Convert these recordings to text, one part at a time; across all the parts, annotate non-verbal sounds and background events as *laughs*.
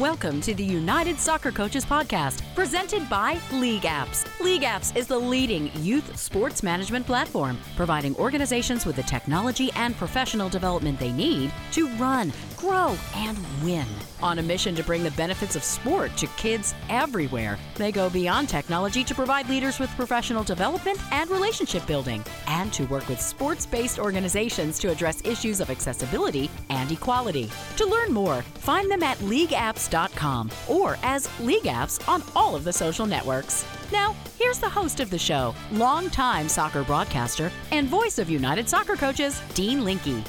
Welcome to the United Soccer Coaches Podcast, presented by LeagueApps. League Apps is the leading youth sports management platform, providing organizations with the technology and professional development they need to run, grow, and win. On a mission to bring the benefits of sport to kids everywhere, they go beyond technology to provide leaders with professional development and relationship building, and to work with sports based organizations to address issues of accessibility and equality. To learn more, find them at leagueapps.com or as LeagueApps on all of the social networks. Now, here's the host of the show, longtime soccer broadcaster and voice of United Soccer Coaches, Dean Linke.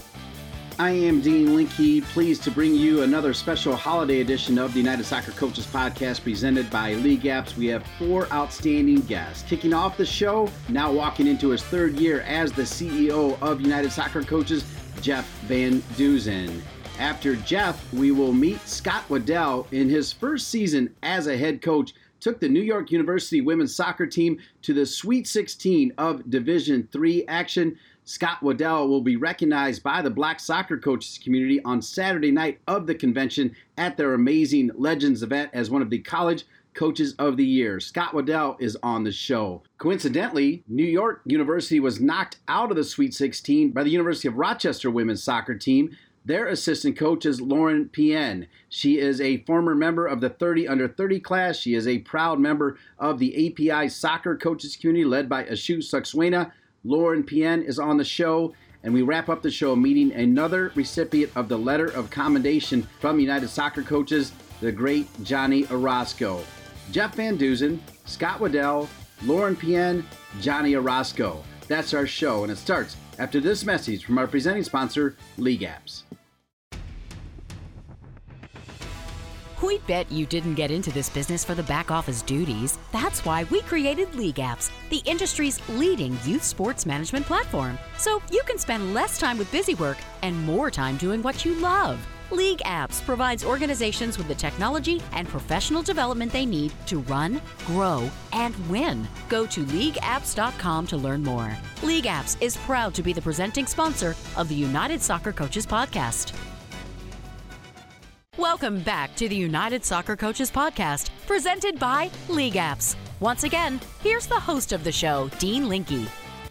I am Dean Linke, pleased to bring you another special holiday edition of the United Soccer Coaches Podcast presented by LeagueApps. We have four outstanding guests. Kicking off the show, now walking into his third year as the CEO of United Soccer Coaches, Jeff Van Duzen. After Jeff, we will meet Scott Waddell in his first season as a head coach. Took the New York University women's soccer team to the Sweet 16 of Division 3 action. Scott Waddell will be recognized by the black soccer coaches community on Saturday night of the convention at their amazing Legends event as one of the college coaches of the year. Scott Waddell is on the show. Coincidentally, New York University was knocked out of the Sweet 16 by the University of Rochester women's soccer team. Their assistant coach is Lauren Pien. She is a former member of the 30 under 30 class. She is a proud member of the API soccer coaches community led by Ashu Saxena. Lauren Pien is on the show, and we wrap up the show meeting another recipient of the letter of commendation from United Soccer Coaches, the great Johnny Orozco. Geoff VanDeusen, Scott Waddell, Lauren Pien, Johnny Orozco. That's our show, and it starts after this message from our presenting sponsor, LeagueApps. We bet you didn't get into this business for the back office duties. That's why we created LeagueApps, the industry's leading youth sports management platform. So you can spend less time with busy work and more time doing what you love. LeagueApps provides organizations with the technology and professional development they need to run, grow, and win. Go to leagueapps.com to learn more. LeagueApps is proud to be the presenting sponsor of the United Soccer Coaches Podcast. Welcome back to the United Soccer Coaches Podcast, presented by LeagueApps. Once again, here's the host of the show, Dean Linke.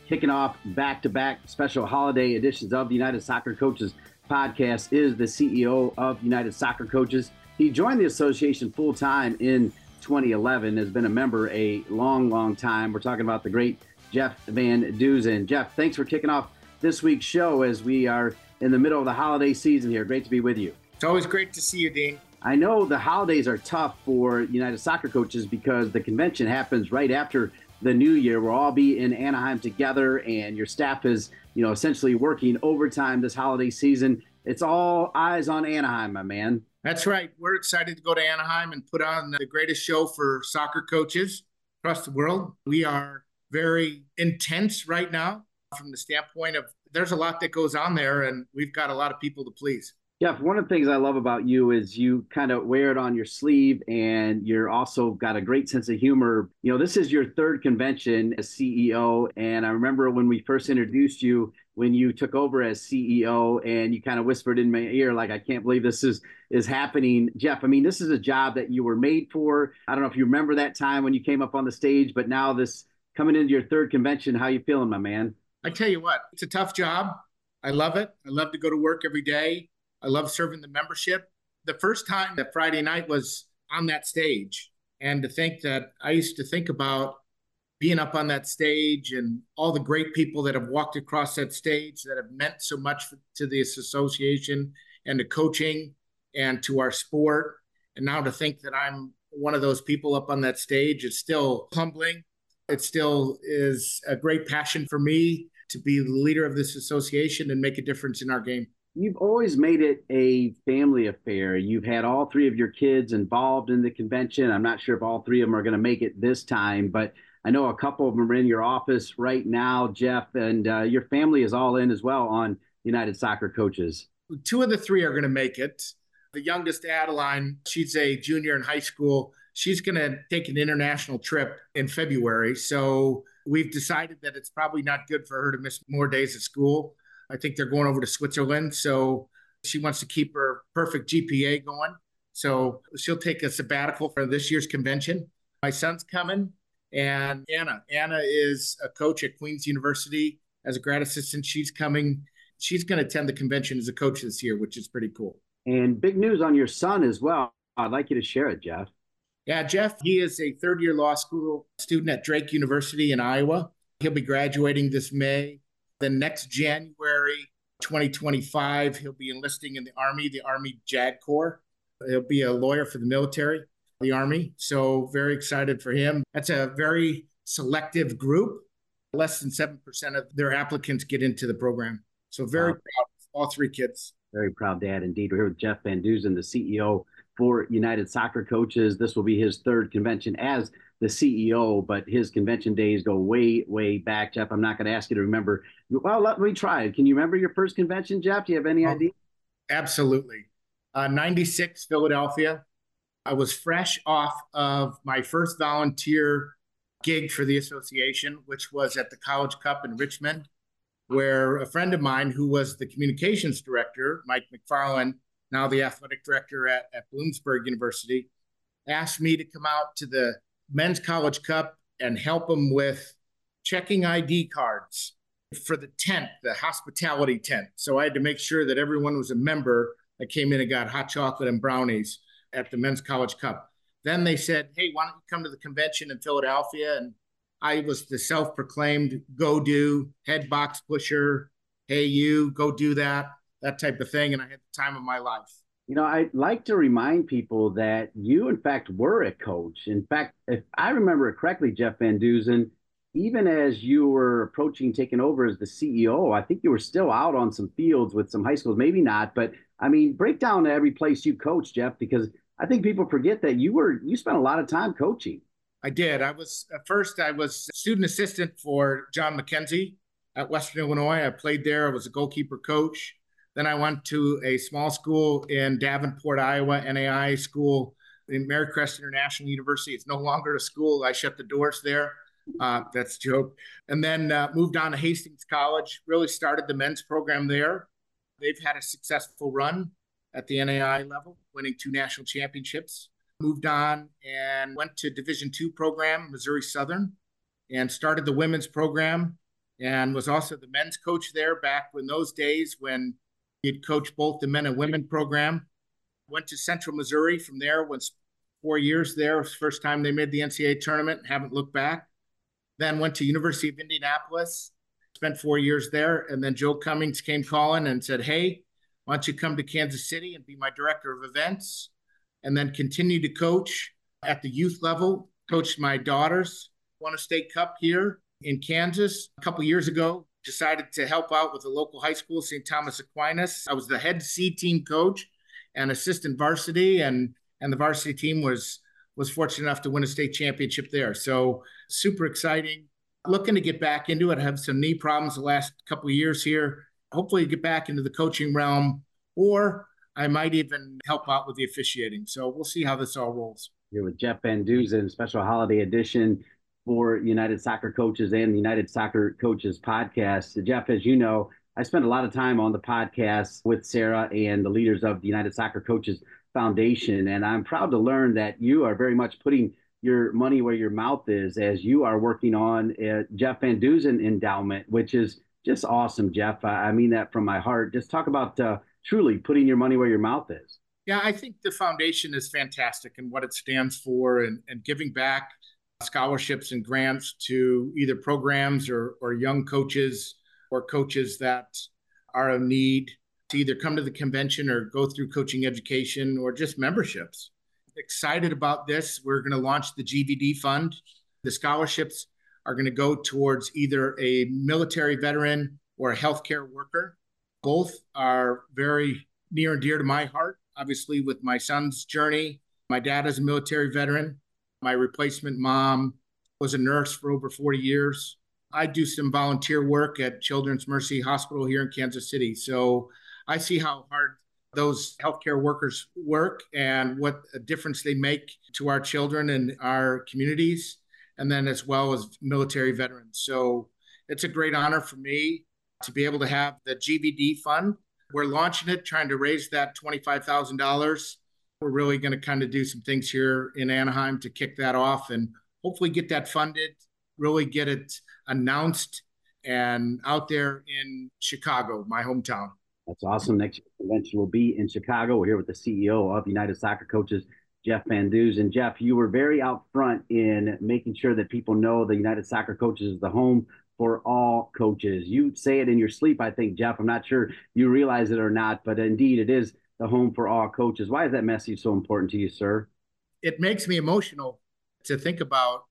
Kicking off back to back special holiday editions of the United Soccer Coaches Podcast is the CEO of United Soccer Coaches. He joined the association full time in 2011, has been a member a long, long time. We're talking about the great Jeff Van Duzen. Jeff, thanks for kicking off this week's show as we are in the middle of the holiday season here. Great to be with you. It's always great to see you, Dean. I know the holidays are tough for United Soccer coaches because the convention happens right after the new year. We'll all be in Anaheim together, and your staff is, you know, essentially working overtime this holiday season. It's all eyes on Anaheim, my man. That's right. We're excited to go to Anaheim and put on the greatest show for soccer coaches across the world. We are very intense right now from the standpoint of there's a lot that goes on there, and we've got a lot of people to please. Jeff, one of the things I love about you is you kind of wear it on your sleeve and you're also got a great sense of humor. You know, this is your third convention as CEO. And I remember when we first introduced you, when you took over as CEO and you kind of whispered in my ear, like, I can't believe this is is happening. Jeff, I mean, this is a job that you were made for. I don't know if you remember that time when you came up on the stage, but now this coming into your third convention, how you feeling, my man? I tell you what, it's a tough job. I love it. I love to go to work every day. I love serving the membership. The first time that Friday night was on that stage, and to think that I used to think about being up on that stage and all the great people that have walked across that stage that have meant so much to this association and to coaching and to our sport. And now to think that I'm one of those people up on that stage is still humbling. It still is a great passion for me to be the leader of this association and make a difference in our game you've always made it a family affair. You've had all three of your kids involved in the convention. I'm not sure if all three of them are going to make it this time, but I know a couple of them are in your office right now, Jeff, and uh, your family is all in as well on United Soccer Coaches. Two of the three are going to make it. The youngest, Adeline, she's a junior in high school. She's going to take an international trip in February. So we've decided that it's probably not good for her to miss more days of school. I think they're going over to Switzerland. So she wants to keep her perfect GPA going. So she'll take a sabbatical for this year's convention. My son's coming, and Anna. Anna is a coach at Queen's University as a grad assistant. She's coming. She's going to attend the convention as a coach this year, which is pretty cool. And big news on your son as well. I'd like you to share it, Jeff. Yeah, Jeff, he is a third year law school student at Drake University in Iowa. He'll be graduating this May. Then next January 2025, he'll be enlisting in the Army, the Army JAG Corps. He'll be a lawyer for the military, the Army. So, very excited for him. That's a very selective group. Less than 7% of their applicants get into the program. So, very wow. proud of all three kids. Very proud dad indeed. We're here with Geoff VanDeusen, the CEO for United Soccer Coaches. This will be his third convention as the CEO, but his convention days go way, way back. Jeff, I'm not going to ask you to remember. Well, let me try. Can you remember your first convention, Jeff? Do you have any oh, idea? Absolutely. Uh, 96, Philadelphia. I was fresh off of my first volunteer gig for the association, which was at the College Cup in Richmond, where a friend of mine who was the communications director, Mike McFarland, now the athletic director at, at Bloomsburg University, asked me to come out to the Men's College Cup and help them with checking ID cards for the tent, the hospitality tent. So I had to make sure that everyone was a member that came in and got hot chocolate and brownies at the Men's College Cup. Then they said, Hey, why don't you come to the convention in Philadelphia? And I was the self proclaimed go do head box pusher. Hey, you go do that, that type of thing. And I had the time of my life. You know, I'd like to remind people that you, in fact, were a coach. In fact, if I remember it correctly, Geoff VanDeusen, even as you were approaching taking over as the CEO, I think you were still out on some fields with some high schools, maybe not, but I mean, break down every place you coached, Jeff, because I think people forget that you were you spent a lot of time coaching. I did. I was first I was student assistant for John McKenzie at Western Illinois. I played there. I was a goalkeeper coach. Then I went to a small school in Davenport, Iowa, NAIA school in Marycrest International University. It's no longer a school. I shut the doors there. Uh, that's a joke. And then uh, moved on to Hastings College, really started the men's program there. They've had a successful run at the NAIA level, winning two national championships. Moved on and went to Division two program, Missouri Southern, and started the women's program and was also the men's coach there back in those days when He'd coached both the men and women program. Went to Central Missouri from there. Was four years there. First time they made the NCAA tournament. Haven't looked back. Then went to University of Indianapolis. Spent four years there. And then Joe Cummings came calling and said, "Hey, why don't you come to Kansas City and be my director of events?" And then continue to coach at the youth level. Coached my daughters. Won a state cup here in Kansas a couple years ago decided to help out with the local high school, St. Thomas Aquinas. I was the head C team coach and assistant varsity, and and the varsity team was was fortunate enough to win a state championship there. So super exciting. Looking to get back into it. I have some knee problems the last couple years here. Hopefully, get back into the coaching realm, or I might even help out with the officiating. So we'll see how this all rolls. Here with Jeff Van special holiday edition for United Soccer Coaches and the United Soccer Coaches podcast. Jeff, as you know, I spent a lot of time on the podcast with Sarah and the leaders of the United Soccer Coaches Foundation. And I'm proud to learn that you are very much putting your money where your mouth is as you are working on uh, Geoff VanDeusen endowment, which is just awesome, Jeff. I, mean that from my heart. Just talk about uh, truly putting your money where your mouth is. Yeah, I think the foundation is fantastic and what it stands for and, and giving back scholarships and grants to either programs or, or young coaches or coaches that are in need to either come to the convention or go through coaching education or just memberships. Excited about this. We're going to launch the GVD fund. The scholarships are going to go towards either a military veteran or a healthcare worker. Both are very near and dear to my heart. Obviously, with my son's journey, my dad is a military veteran. My replacement mom was a nurse for over 40 years. I do some volunteer work at Children's Mercy Hospital here in Kansas City. So I see how hard those healthcare workers work and what a difference they make to our children and our communities, and then as well as military veterans. So it's a great honor for me to be able to have the GVD fund. We're launching it, trying to raise that $25,000 We're really going to kind of do some things here in Anaheim to kick that off and hopefully get that funded, really get it announced and out there in Chicago, my hometown. That's awesome. Next convention will be in Chicago. We're here with the CEO of United Soccer Coaches, Jeff Van And Jeff, you were very out front in making sure that people know the United Soccer Coaches is the home for all coaches. You say it in your sleep, I think, Jeff. I'm not sure you realize it or not, but indeed it is the home for all coaches. Why is that message so important to you, sir? It makes me emotional to think about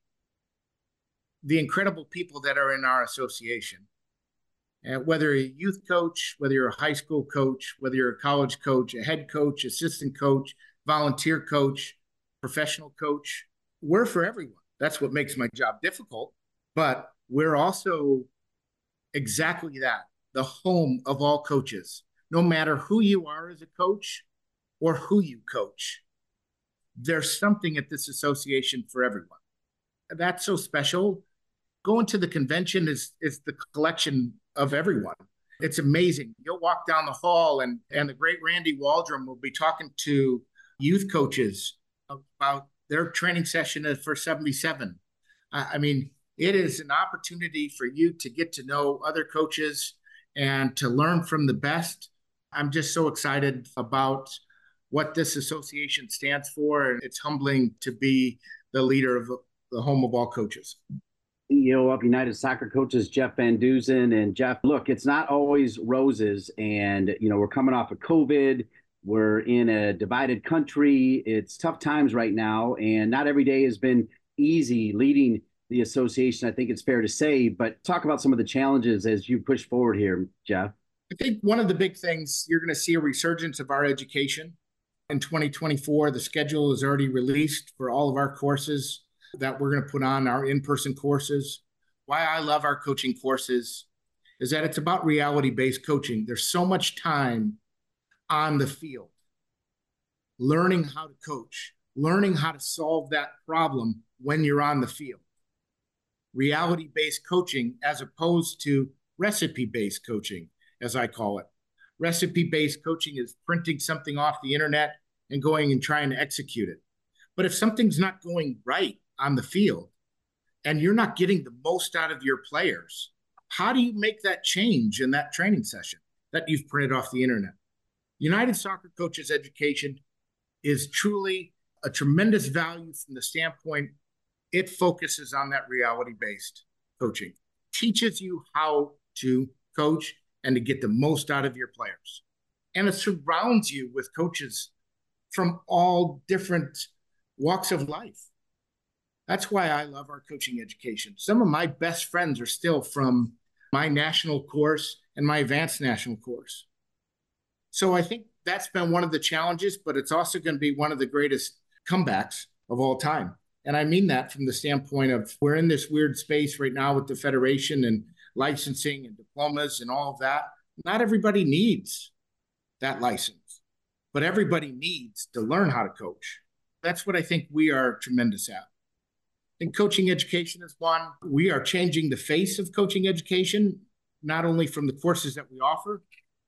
the incredible people that are in our association. And whether you're a youth coach, whether you're a high school coach, whether you're a college coach, a head coach, assistant coach, volunteer coach, professional coach. We're for everyone. That's what makes my job difficult. But we're also exactly that the home of all coaches, no matter who you are as a coach or who you coach. There's something at this association for everyone. That's so special. Going to the convention is, is the collection of everyone. It's amazing. You'll walk down the hall, and, and the great Randy Waldrum will be talking to youth coaches about their training session for 77. I mean, it is an opportunity for you to get to know other coaches and to learn from the best. I'm just so excited about what this association stands for. And it's humbling to be the leader of the home of all coaches. CEO of United Soccer Coaches, Geoff VanDeusen. And Jeff, look, it's not always roses. And, you know, we're coming off of COVID. We're in a divided country. It's tough times right now, and not every day has been easy leading the association. I think it's fair to say. But talk about some of the challenges as you push forward here, Jeff. I think one of the big things you're going to see a resurgence of our education in 2024. The schedule is already released for all of our courses that we're going to put on our in person courses. Why I love our coaching courses is that it's about reality based coaching. There's so much time on the field, learning how to coach, learning how to solve that problem when you're on the field. Reality based coaching as opposed to recipe based coaching, as I call it. Recipe based coaching is printing something off the internet and going and trying to execute it. But if something's not going right on the field and you're not getting the most out of your players, how do you make that change in that training session that you've printed off the internet? United Soccer Coaches Education is truly a tremendous value from the standpoint it focuses on that reality based coaching, teaches you how to coach and to get the most out of your players. And it surrounds you with coaches from all different walks of life. That's why I love our coaching education. Some of my best friends are still from my national course and my advanced national course. So I think that's been one of the challenges, but it's also going to be one of the greatest comebacks of all time. And I mean that from the standpoint of we're in this weird space right now with the federation and licensing and diplomas and all of that. Not everybody needs that license, but everybody needs to learn how to coach. That's what I think we are tremendous at. And coaching education is one. We are changing the face of coaching education, not only from the courses that we offer,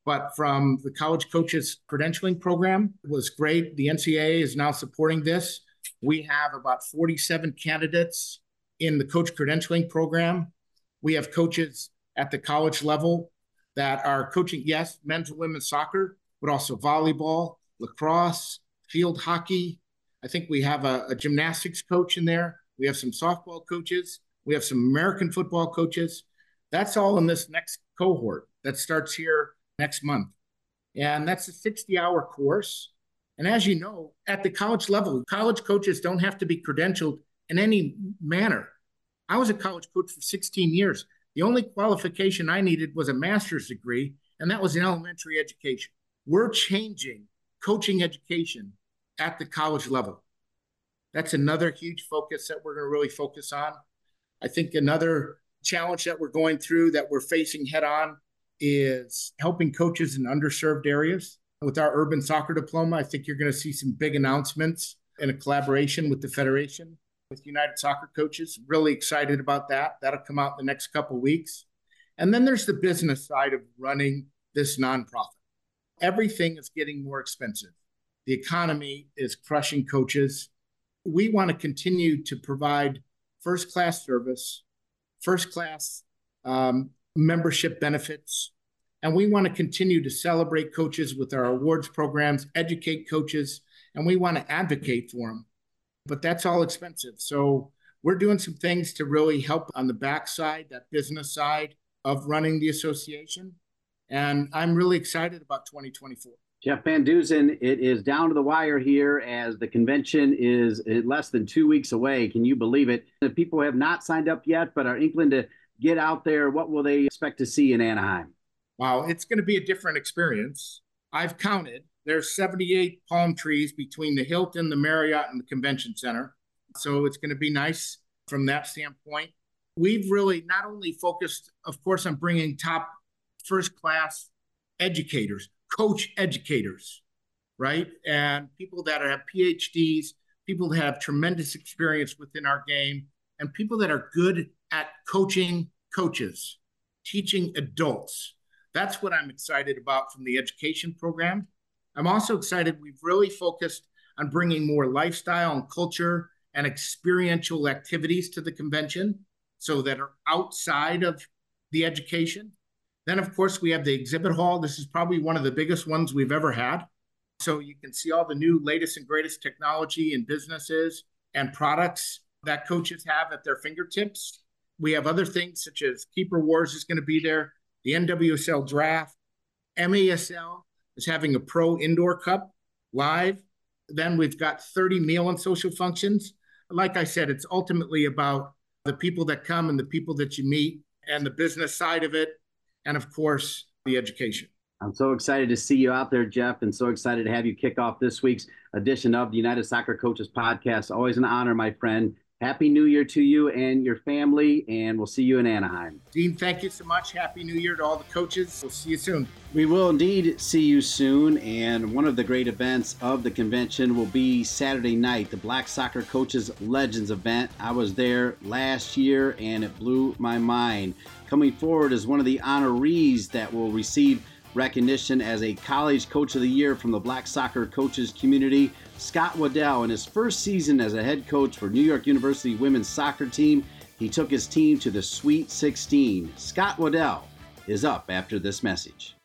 but from the college coaches credentialing program it was great. The NCAA is now supporting this. We have about 47 candidates in the coach credentialing program. We have coaches at the college level that are coaching, yes, men's and women's soccer, but also volleyball, lacrosse, field hockey. I think we have a, a gymnastics coach in there. We have some softball coaches. We have some American football coaches. That's all in this next cohort that starts here next month. And that's a 60 hour course. And as you know, at the college level, college coaches don't have to be credentialed in any manner. I was a college coach for 16 years. The only qualification I needed was a master's degree, and that was in elementary education. We're changing coaching education at the college level. That's another huge focus that we're going to really focus on. I think another challenge that we're going through that we're facing head on is helping coaches in underserved areas. With our urban soccer diploma, I think you're going to see some big announcements in a collaboration with the Federation, with United Soccer Coaches. Really excited about that. That'll come out in the next couple weeks. And then there's the business side of running this nonprofit. Everything is getting more expensive. The economy is crushing coaches. We want to continue to provide first class service, first class um, membership benefits, and we want to continue to celebrate coaches with our awards programs, educate coaches, and we want to advocate for them. But that's all expensive. So we're doing some things to really help on the backside, that business side of running the association. And I'm really excited about 2024. Geoff VanDeusen, it is down to the wire here as the convention is less than two weeks away. Can you believe it? If people have not signed up yet, but are inkling to get out there, what will they expect to see in Anaheim? Wow, it's going to be a different experience. I've counted. There's 78 palm trees between the Hilton, the Marriott, and the Convention Center. So it's going to be nice from that standpoint. We've really not only focused, of course, on bringing top first class educators, coach educators, right? And people that have PhDs, people that have tremendous experience within our game, and people that are good at coaching coaches, teaching adults. That's what I'm excited about from the education program. I'm also excited we've really focused on bringing more lifestyle and culture and experiential activities to the convention so that are outside of the education. Then, of course, we have the exhibit hall. This is probably one of the biggest ones we've ever had. So you can see all the new, latest, and greatest technology and businesses and products that coaches have at their fingertips. We have other things such as Keeper Wars is going to be there, the NWSL draft, MASL is having a pro indoor cup live. Then we've got 30 meal and social functions. Like I said, it's ultimately about the people that come and the people that you meet and the business side of it. And of course, the education. I'm so excited to see you out there, Jeff, and so excited to have you kick off this week's edition of the United Soccer Coaches Podcast. Always an honor, my friend. Happy New Year to you and your family, and we'll see you in Anaheim. Dean, thank you so much. Happy New Year to all the coaches. We'll see you soon. We will indeed see you soon. And one of the great events of the convention will be Saturday night, the Black Soccer Coaches Legends event. I was there last year and it blew my mind. Coming forward is one of the honorees that will receive recognition as a College Coach of the Year from the Black Soccer Coaches community. Scott Waddell, in his first season as a head coach for New York University women's soccer team, he took his team to the Sweet 16. Scott Waddell is up after this message.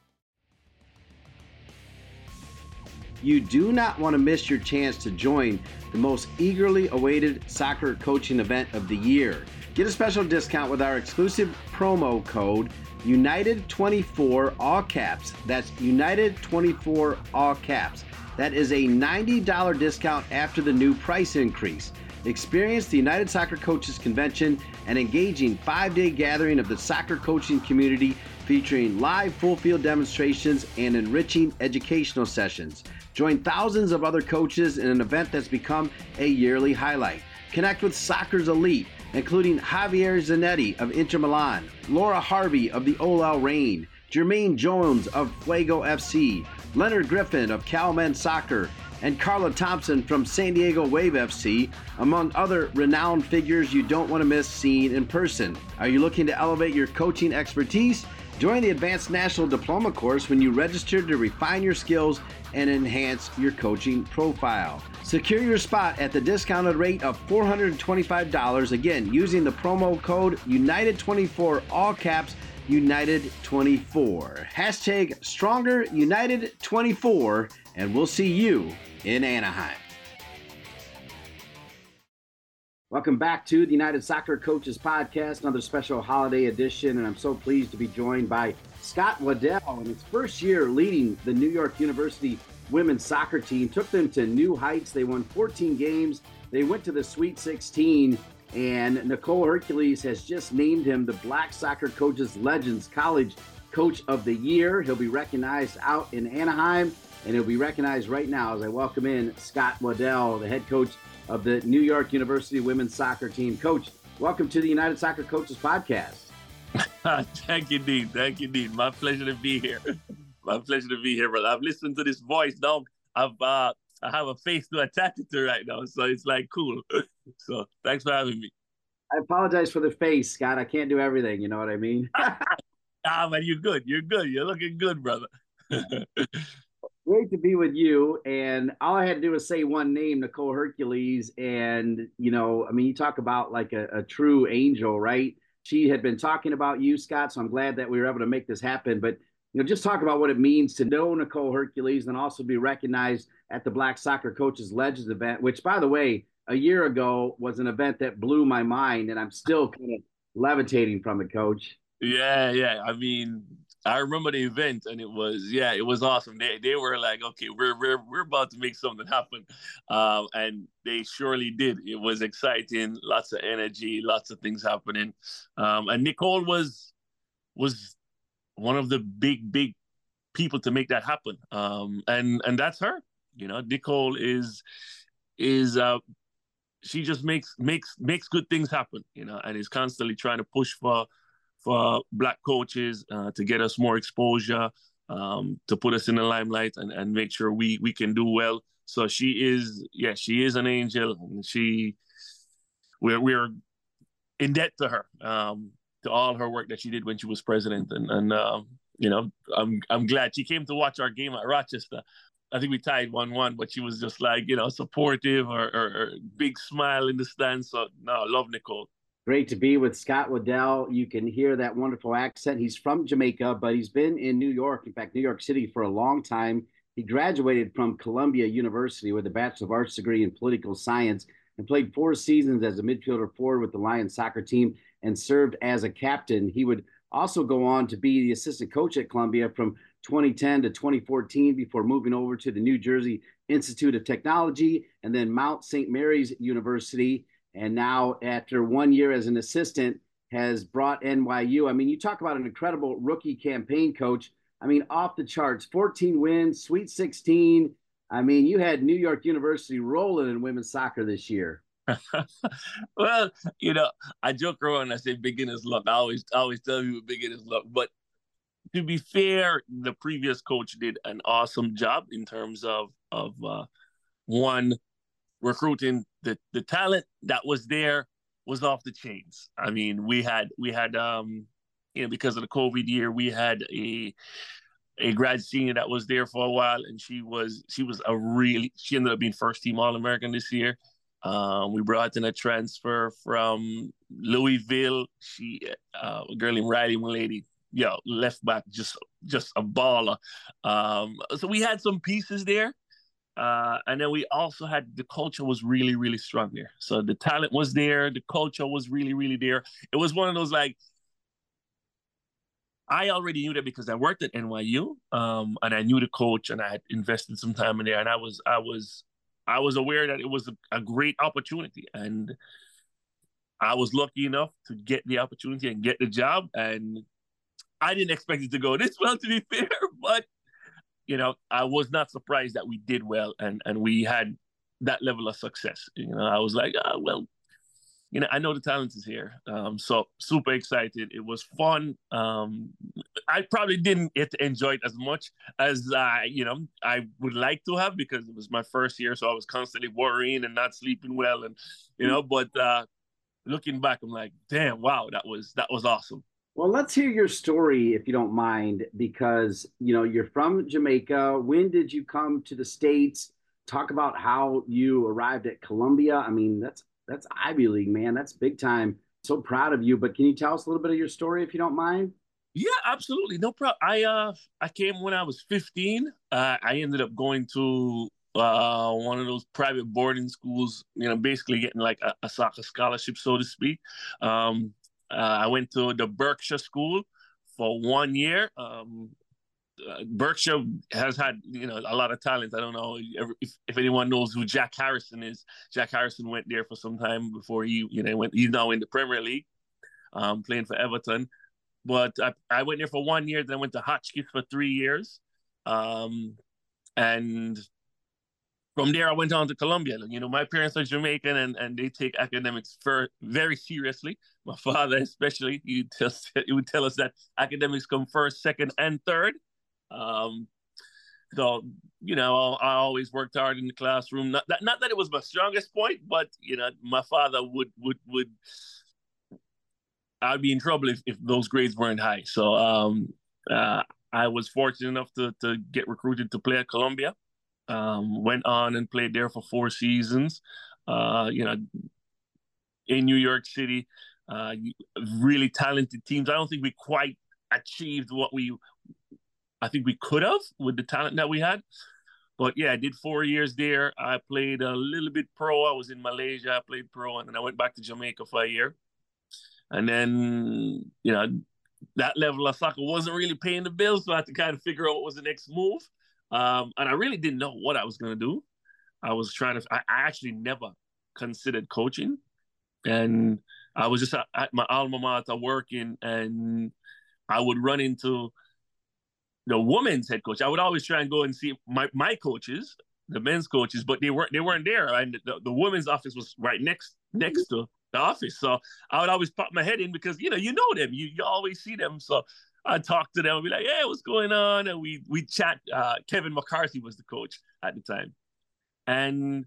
You do not want to miss your chance to join the most eagerly awaited soccer coaching event of the year. Get a special discount with our exclusive promo code United24 all caps. That's United24 all caps. That is a $90 discount after the new price increase. Experience the United Soccer Coaches Convention, an engaging five day gathering of the soccer coaching community featuring live full field demonstrations and enriching educational sessions. Join thousands of other coaches in an event that's become a yearly highlight. Connect with soccer's elite including Javier Zanetti of Inter Milan, Laura Harvey of the OL Reign, Jermaine Jones of Fuego FC, Leonard Griffin of Calman Soccer, and Carla Thompson from San Diego Wave FC, among other renowned figures you don't want to miss seeing in person. Are you looking to elevate your coaching expertise? Join the Advanced National Diploma course when you register to refine your skills and enhance your coaching profile. Secure your spot at the discounted rate of $425 again using the promo code United24 all caps United24. Hashtag Stronger United24 and we'll see you in Anaheim. Welcome back to the United Soccer Coaches Podcast, another special holiday edition, and I'm so pleased to be joined by Scott Waddell in his first year leading the New York University women's soccer team. Took them to new heights. They won 14 games. They went to the Sweet 16, and Nicole Hercules has just named him the Black Soccer Coaches Legends College Coach of the Year. He'll be recognized out in Anaheim, and he'll be recognized right now as I welcome in Scott Waddell, the head coach of the New York University women's soccer team. Coach, welcome to the United Soccer Coaches Podcast. *laughs* Thank you, Dean. Thank you, Dean. My pleasure to be here. My pleasure to be here, brother. I've listened to this voice now. I've uh, I have a face to attach it to right now, so it's like cool. *laughs* so thanks for having me. I apologize for the face, Scott. I can't do everything. You know what I mean? *laughs* ah, man, you're good. You're good. You're looking good, brother. Great to be with you. And all I had to do was say one name, Nicole Hercules. And, you know, I mean, you talk about like a, a true angel, right? She had been talking about you, Scott. So I'm glad that we were able to make this happen. But, you know, just talk about what it means to know Nicole Hercules and also be recognized at the Black Soccer Coaches Legends event, which, by the way, a year ago was an event that blew my mind. And I'm still kind of levitating from it, coach. Yeah, yeah. I mean, I remember the event and it was yeah, it was awesome. They they were like, okay, we're we're we're about to make something happen, um, and they surely did. It was exciting, lots of energy, lots of things happening, um, and Nicole was was one of the big big people to make that happen, um, and and that's her. You know, Nicole is is uh, she just makes makes makes good things happen. You know, and is constantly trying to push for for black coaches uh, to get us more exposure, um, to put us in the limelight, and, and make sure we we can do well. So she is, yeah, she is an angel, and she we're we're in debt to her, um, to all her work that she did when she was president, and and um, you know, I'm I'm glad she came to watch our game at Rochester. I think we tied one one, but she was just like you know supportive or, or, or big smile in the stands. So no, I love Nicole. Great to be with Scott Waddell. You can hear that wonderful accent. He's from Jamaica, but he's been in New York, in fact, New York City for a long time. He graduated from Columbia University with a Bachelor of Arts degree in political science and played four seasons as a midfielder forward with the Lions soccer team and served as a captain. He would also go on to be the assistant coach at Columbia from 2010 to 2014 before moving over to the New Jersey Institute of Technology and then Mount St. Mary's University and now after one year as an assistant has brought NYU. I mean, you talk about an incredible rookie campaign coach. I mean, off the charts, 14 wins, Sweet 16. I mean, you had New York University rolling in women's soccer this year. *laughs* well, you know, I joke around I say beginner's luck. I always, I always tell you beginner's luck. But to be fair, the previous coach did an awesome job in terms of of uh, one recruiting the the talent that was there was off the chains. I mean, we had we had um you know because of the COVID year, we had a a grad senior that was there for a while, and she was she was a really she ended up being first team All American this year. Um, we brought in a transfer from Louisville. She uh, a girl named Riley Lady, yo, left back, just just a baller. Um, so we had some pieces there uh, and then we also had the culture was really, really strong there. So the talent was there, the culture was really, really there. It was one of those like I already knew that because I worked at NYU, um, and I knew the coach, and I had invested some time in there, and I was, I was, I was aware that it was a, a great opportunity, and I was lucky enough to get the opportunity and get the job, and I didn't expect it to go this well, to be *laughs* fair, but you know, I was not surprised that we did well and and we had that level of success. You know, I was like, oh, well, you know, I know the talent is here. Um, so super excited. It was fun. Um, I probably didn't get to enjoy it as much as I, you know, I would like to have because it was my first year, so I was constantly worrying and not sleeping well, and you know. But uh, looking back, I'm like, damn, wow, that was that was awesome. Well, let's hear your story if you don't mind, because you know you're from Jamaica. When did you come to the states? Talk about how you arrived at Columbia. I mean, that's that's Ivy League, man. That's big time. So proud of you. But can you tell us a little bit of your story if you don't mind? Yeah, absolutely. No problem. I uh I came when I was 15. Uh, I ended up going to uh, one of those private boarding schools, you know, basically getting like a, a soccer scholarship, so to speak. Um, I went to the Berkshire School for one year. Um, uh, Berkshire has had you know a lot of talent. I don't know if, if anyone knows who Jack Harrison is. Jack Harrison went there for some time before he you know went. He's now in the Premier League, um, playing for Everton. But I, I went there for one year. Then I went to Hotchkiss for three years, um, and from there, I went on to Columbia. You know, my parents are Jamaican and, and they take academics for, very seriously. My father, especially, he, just, he would tell us that academics come first, second, and third. Um, so, you know, I, I, always worked hard in the classroom. Not that, not that it was my strongest point, but you know, my father would would would. I'd be in trouble if, if those grades weren't high. So um, uh, I was fortunate enough to to get recruited to play at Columbia. Um, went on and played there for four seasons. Uh, you know, in New York City, uh, really talented teams. I don't think we quite achieved what we, I think we could have with the talent that we had. But yeah, I did four years there. I played a little bit pro. I was in Malaysia. I played pro, and then I went back to Jamaica for a year. And then, you know, that level of soccer wasn't really paying the bills, so I had to kind of figure out what was the next move. Um, and I really didn't know what I was going to do. I was trying to. I, I actually never considered coaching, and I was just at, at my alma mater working, and I would run into the women's head coach. I would always try and go and see my, my coaches, the men's coaches, but they weren't they weren't there. And the, the women's office was right next next to the office. So I would always pop my head in because you know, you know them. You you always see them. So I'd talk to them and be like, hey, what's going on? And we we chat. Uh, Kevin McCarthy was the coach at the time. And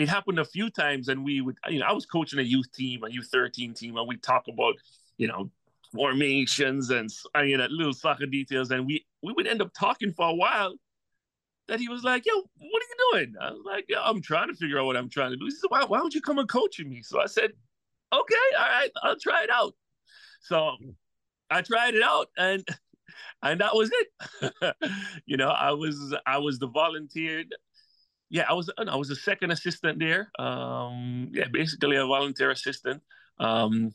it happened a few times and we would you know i was coaching a youth team a u13 team and we talk about you know formations and you know little soccer details and we we would end up talking for a while that he was like yo what are you doing i was like Yo, i'm trying to figure out what i'm trying to do he said why, why don't you come and coach me so i said okay all right i'll try it out so i tried it out and and that was it *laughs* you know i was i was the volunteered yeah, I was I was a second assistant there. Um, yeah, basically a volunteer assistant um,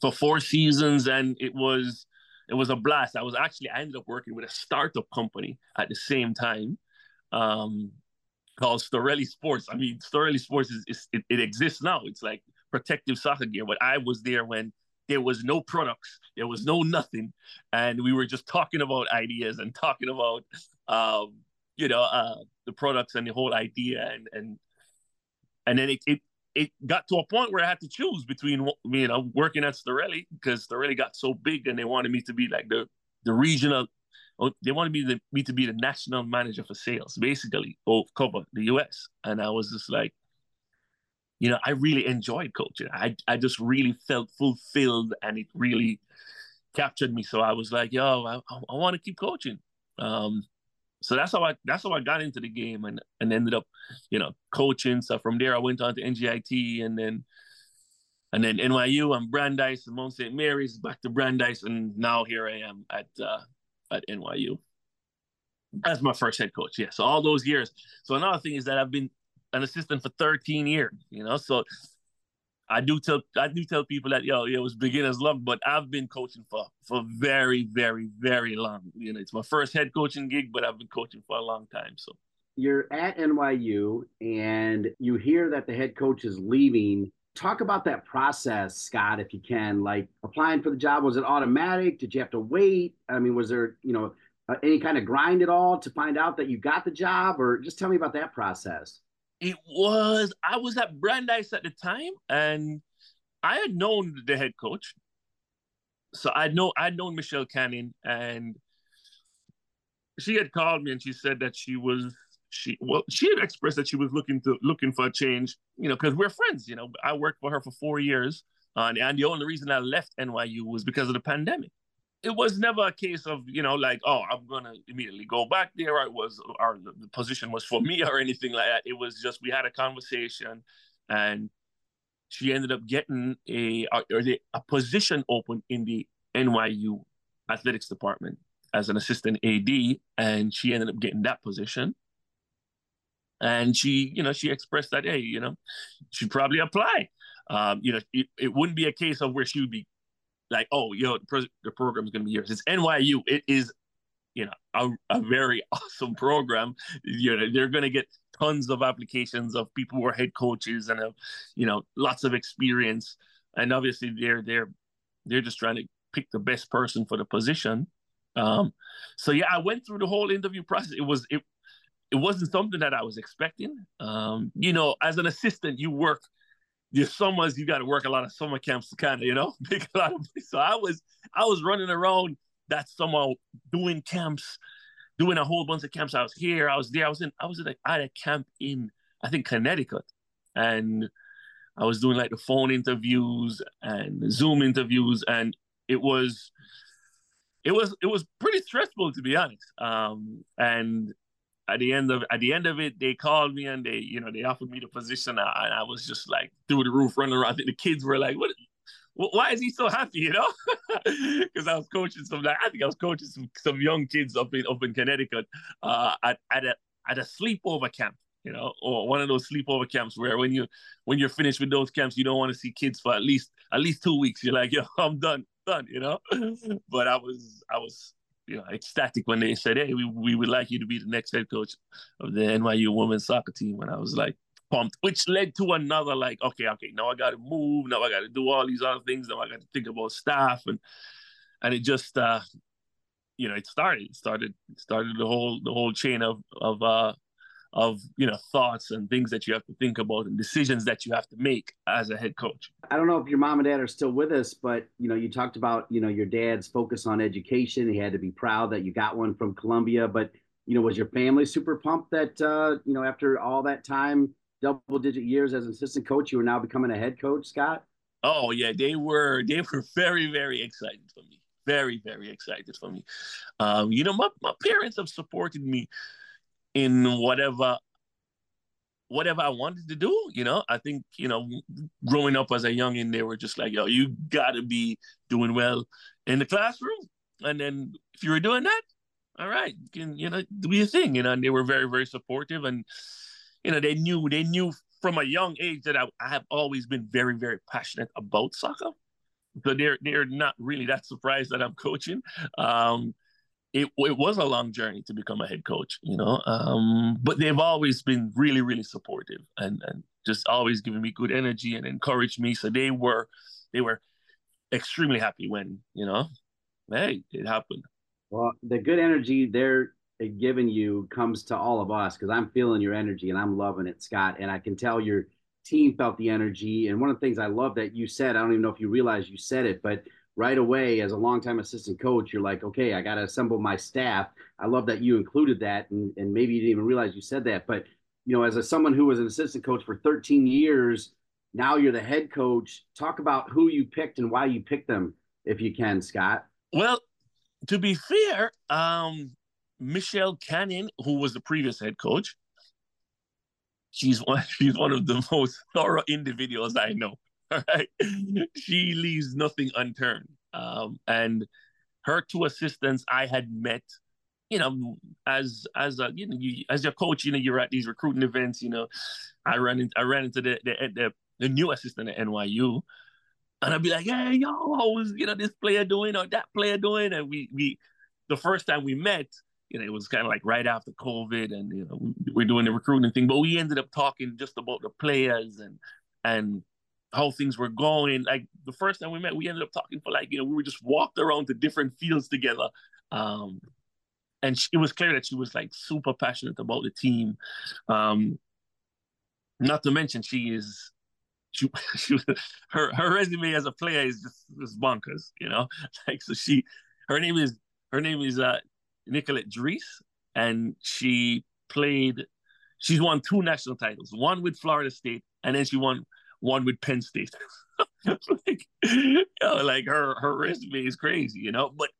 for four seasons, and it was it was a blast. I was actually I ended up working with a startup company at the same time um, called Storelli Sports. I mean, Storelli Sports is, is it, it exists now. It's like protective soccer gear, but I was there when there was no products, there was no nothing, and we were just talking about ideas and talking about um, you know uh, the products and the whole idea. And and and then it, it it got to a point where I had to choose between you know working at Storelli because Storelli got so big and they wanted me to be like the the regional oh, they wanted me to me to be the national manager for sales basically or cover the US and I was just like you know I really enjoyed coaching I I just really felt fulfilled and it really captured me so I was like yo I, I want to keep coaching um so that's how I that's how I got into the game and and ended up, you know, coaching. So from there I went on to NJIT and then and then NYU and Brandeis and Mount St. Mary's, back to Brandeis, and now here I am at uh, at NYU as my first head coach. Yeah, so all those years. So another thing is that I've been an assistant for 13 years. You know, so I do tell I do tell people that yo, it was beginner's luck, but I've been coaching for for very, very, very long. You know, it's my first head coaching gig, but I've been coaching for a long time. So you're at NYU and you hear that the head coach is leaving. Talk about that process, Scott, if you can. Like applying for the job, was it automatic? Did you have to wait? I mean, was there, you know, uh, any kind of grind at all to find out that you got the job, or just tell me about that process? It was I was at Brandeis at the time, and I had known the head coach. So I know I'd known Michelle Canning, and she had called me and she said that she was she well she had expressed that she was looking to looking for a change, you know, because we're friends. You know, I worked for her for four years, uh, and the only reason I left NYU was because of the pandemic it was never a case of you know like oh i'm gonna immediately go back there. I was or the position was for me *laughs* or anything like that. It was just we had a conversation and she ended up getting a a position open in the nyu athletics department as an assistant ad and she ended up getting that position. And she you know she expressed that hey you know she'd probably apply um, you know it, it wouldn't be a case of where she would be like, oh, know, the, pro- the program is going to be yours. It's NYU. It is, you know, a, a very *laughs* awesome program. You know, they're going to get tons of applications of people who are head coaches and have, you know, lots of experience. And obviously, they're they're they're just trying to pick the best person for the position. Um, so yeah, I went through the whole interview process. It was it it wasn't something that I was expecting. Um, you know, as an assistant, you work your summers you got to work a lot of summer camps to kind of you know *laughs* make a lot of money. So I was I was running around that summer doing camps, doing a whole bunch of camps. I was here, I was there, I was in I was at a, at a camp in I think Connecticut, and I was doing like the phone interviews and Zoom interviews, and it was it was it was pretty stressful to be honest. Um, and at the end of at the end of it, they called me and they you know they offered me the position, and I was just like through the roof running around. The kids were like, "What? Why is he so happy?" You know, *laughs* because I was coaching some like I think I was coaching some some young kids up in up in Connecticut uh, at at a at a sleepover camp you know, or one of those sleepover camps where when you when you're finished with those camps, you don't want to see kids for at least at least two weeks. You're like, yo, *laughs* I'm done, done, you know. *laughs* but I was I was you know ecstatic when they said, hey, we, we would like you to be the next head coach of the NYU women's soccer team, and I was like pumped, which led to another like, okay, okay, now I got to move, now I got to do all these other things, now I got to think about staff, and and it just uh you know it started it started started the whole the whole chain of of uh of you know thoughts and things that you have to think about and decisions that you have to make as a head coach. I don't know if your mom and dad are still with us, but you know you talked about you know your dad's focus on education. He had to be proud that you got one from Columbia, but you know was your family super pumped that uh, you know after all that time, double digit years as an assistant coach, you were now becoming a head coach, Scott? Oh yeah, they were they were very very excited for me, very very excited for me. Um, you know my my parents have supported me in whatever whatever I wanted to do, you know. I think, you know, growing up as a youngin, they were just like, yo, you gotta be doing well in the classroom. And then if you were doing that, all right, you can, you know, do your thing, you know, and they were very, very supportive. And, you know, they knew, they knew from a young age that I, I have always been very, very passionate about soccer. So they're they're not really that surprised that I'm coaching. Um, it, it was a long journey to become a head coach, you know. Um, but they've always been really, really supportive and, and just always giving me good energy and encouraged me. So they were they were extremely happy when, you know, hey, it happened. Well, the good energy they're giving you comes to all of us because I'm feeling your energy and I'm loving it, Scott. And I can tell your team felt the energy. And one of the things I love that you said, I don't even know if you realize you said it, but right away as a longtime assistant coach, you're like, okay, I got to assemble my staff. I love that you included that, and, and maybe you didn't even realize you said that. But you know, as a someone who was an assistant coach for 13 years, now you're the head coach. Talk about who you picked and why you picked them, if you can, Scott. Well, to be fair, um, Michelle Cannon, who was the previous head coach, she's one *laughs* she's one of the most *laughs* thorough individuals I know. *laughs* right? she leaves nothing unturned. Um, and her two assistants I had met, you know, as as a you know, you, as your coach, you know, you're at these recruiting events. You know, I ran into I ran into the the, the, the new assistant at NYU, and I'd be like, hey, yo, how was you know this player doing or that player doing? And we we the first time we met, you know, it was kind of like right after COVID, and you know, we, are doing the recruiting thing, but we ended up talking just about the players and and how things were going. Like the first time we met, we ended up talking for like, you know, we were just walked around to different fields together. Um, and she, it was clear that she was like super passionate about the team. Um, not to mention she is, she, *laughs* she her her resume as a player is just, just bonkers, you know. *laughs* Like so, she her name is her name is uh, Nicolette Dries, and she played. She's won two national titles, one with Florida State, and then she won one with Penn State. *laughs* like, you know, like her her resume is crazy, you know. But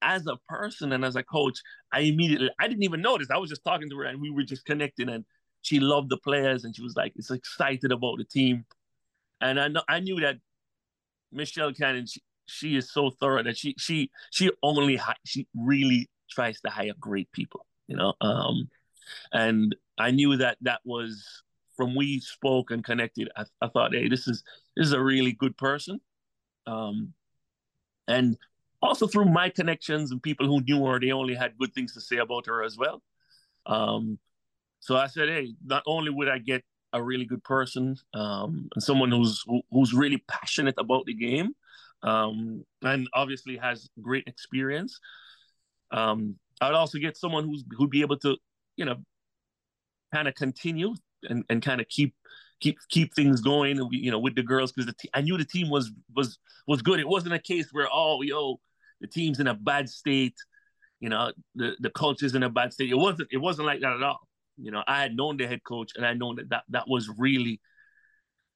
as a person and as a coach, I immediately I didn't even notice. I was just talking to her and we were just connecting, and she loved the players and she was like, "It's excited about the team." And I know I knew that Michelle Cannon, she, she is so thorough that she she she only she really tries to hire great people, you know. Um, and I knew that that was from we spoke and connected, I, I thought, hey, this is this is a really good person. Um, and also through my connections and people who knew her, they only had good things to say about her as well. Um, so I said, hey, not only would I get a really good person um, and someone who's who, who's really passionate about the game, um, and obviously has great experience. Um, I'd also get someone who's who'd be able to, you know, kind of continue and, and kind of keep keep keep things going you know with the girls because the I knew the team was was was good. It wasn't a case where oh yo the team's in a bad state, you know the the culture's in a bad state. It wasn't it wasn't like that at all. You know I had known the head coach and I known that that, that was really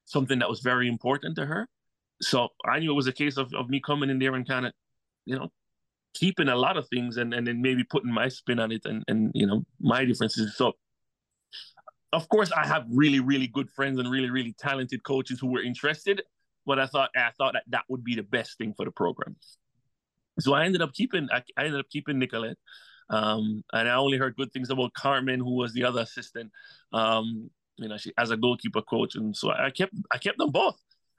something that was very important to her. So I knew it was a case of, of me coming in there and kind of you know keeping a lot of things and, and then maybe putting my spin on it and, and you know my differences. So of course I have really really good friends and really really talented coaches who were interested, but I thought I thought that that would be the best thing for the program. So I ended up keeping I, I ended up keeping Nicolette. Um, and I only heard good things about Carmen, who was the other assistant. Um, you know, she as a goalkeeper coach, and so I kept I kept them both.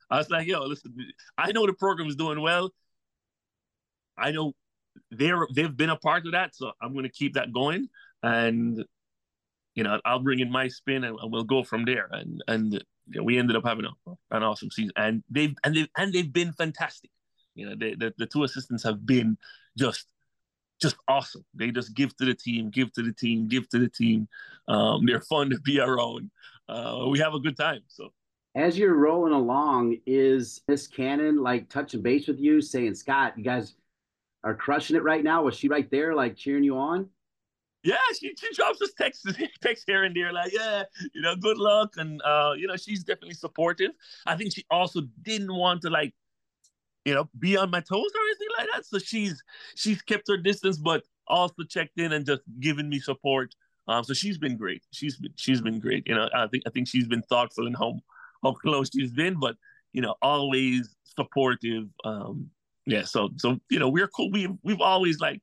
I was like, yo, listen, I know the program is doing well. I know they're they've been a part of that, so I'm going to keep that going, and you know I'll bring in my spin, and, we'll go from there. And and you know, we ended up having a, an awesome season, and they've and they've and they've been fantastic. You know, they, the the two assistants have been just just awesome. They just give to the team, give to the team, give to the team. Um, they're fun to be around. Uh, we have a good time. So as you're rolling along, is Miss Cannon like touching base with you, saying, Scott, you guys are crushing it right now? Was she right there, like cheering you on? Yeah, she, she drops us texts, *laughs* texts here and there, like, yeah, you know, good luck. And, uh, you know, she's definitely supportive. I think she also didn't want to, like, you know, be on my toes or anything like that. So she's she's kept her distance, but also checked in and just given me support. Um, so she's been great. She's been she's been great. You know, I think I think she's been thoughtful in how how close she's been, but you know, always supportive. Um, yeah, so so you know, we're cool. We we've always like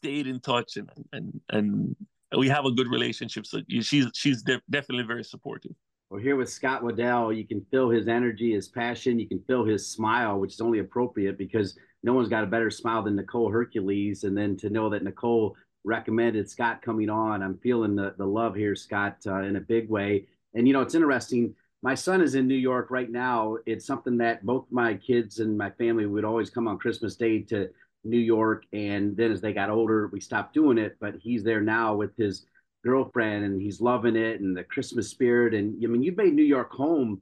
stayed in touch and and and we have a good relationship. So she's she's de- definitely very supportive. Well, here with Scott Waddell, you can feel his energy, his passion. You can feel his smile, which is only appropriate because no one's got a better smile than Nicole Hercules. And then to know that Nicole recommended Scott coming on, I'm feeling the, the love here, Scott, uh, in a big way. And, you know, it's interesting my son is in New York right now. It's something that both my kids and my family would always come on Christmas Day to New York. And then as they got older, we stopped doing it. But he's there now with his girlfriend and he's loving it and the Christmas spirit. And I mean, you made New York home.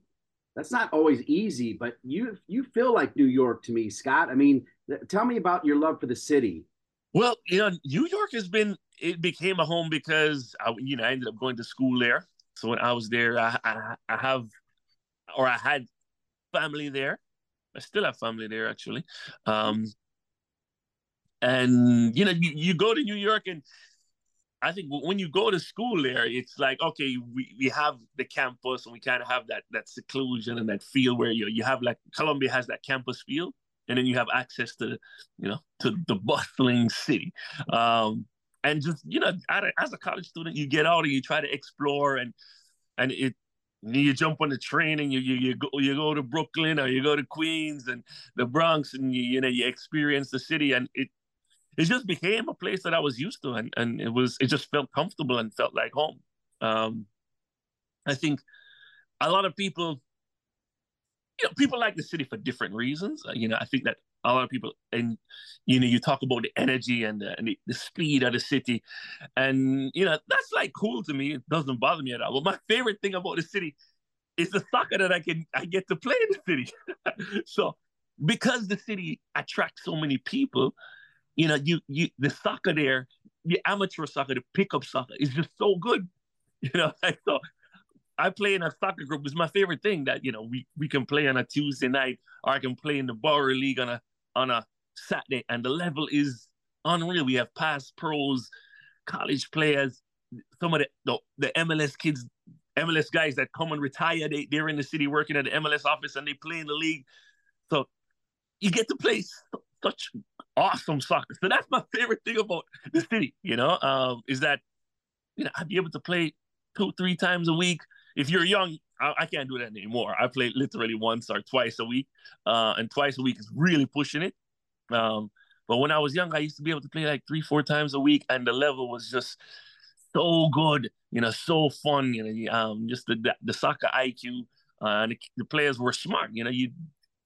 That's not always easy, but you you feel like New York to me, Scott. I mean, tell me about your love for the city. Well, you know, New York has been it became a home because I, you know I ended up going to school there so when I was there, I, I, I have, or I had family there. I still have family there actually. Um, and you know, you, you go to New York and I think when you go to school there, it's like, okay, we, we have the campus and we kind of have that that seclusion and that feel where you you have like Columbia has that campus feel, and then you have access to, you know, to the bustling city. Um, and just you know as a college student you get out and you try to explore and and it you jump on the train and you you you go you go to Brooklyn or you go to Queens and the Bronx and you you know you experience the city and it it just became a place that I was used to and and it was it just felt comfortable and felt like home. Um, I think a lot of people you know people like the city for different reasons. Uh, you know I think that a lot of people and you know you talk about the energy and the, and the, the, speed of the city and you know that's like cool to me it doesn't bother me at all but my favorite thing about the city is the soccer that i can i get to play in the city *laughs* so because the city attracts so many people you know you you the soccer there the amateur soccer the pickup soccer is just so good *laughs* you know so I play in a soccer group. It's my favorite thing that you know we we can play on a Tuesday night, or I can play in the Borough League on a on a Saturday, and the level is unreal. We have past pros, college players, some of the, the, the MLS kids, MLS guys that come and retire. They they're in the city working at the MLS office and they play in the league. So you get to play such awesome soccer. So that's my favorite thing about the city. You know, um, is that you know I'd be able to play two three times a week. If you're young, I, I can't do that anymore. I play literally once or twice a week, uh, and twice a week is really pushing it. Um, but when I was young, I used to be able to play like three, four times a week, and the level was just so good, you know, so fun, you know, um, just the the, the soccer IQ, uh, and the, the, players were smart, you know, you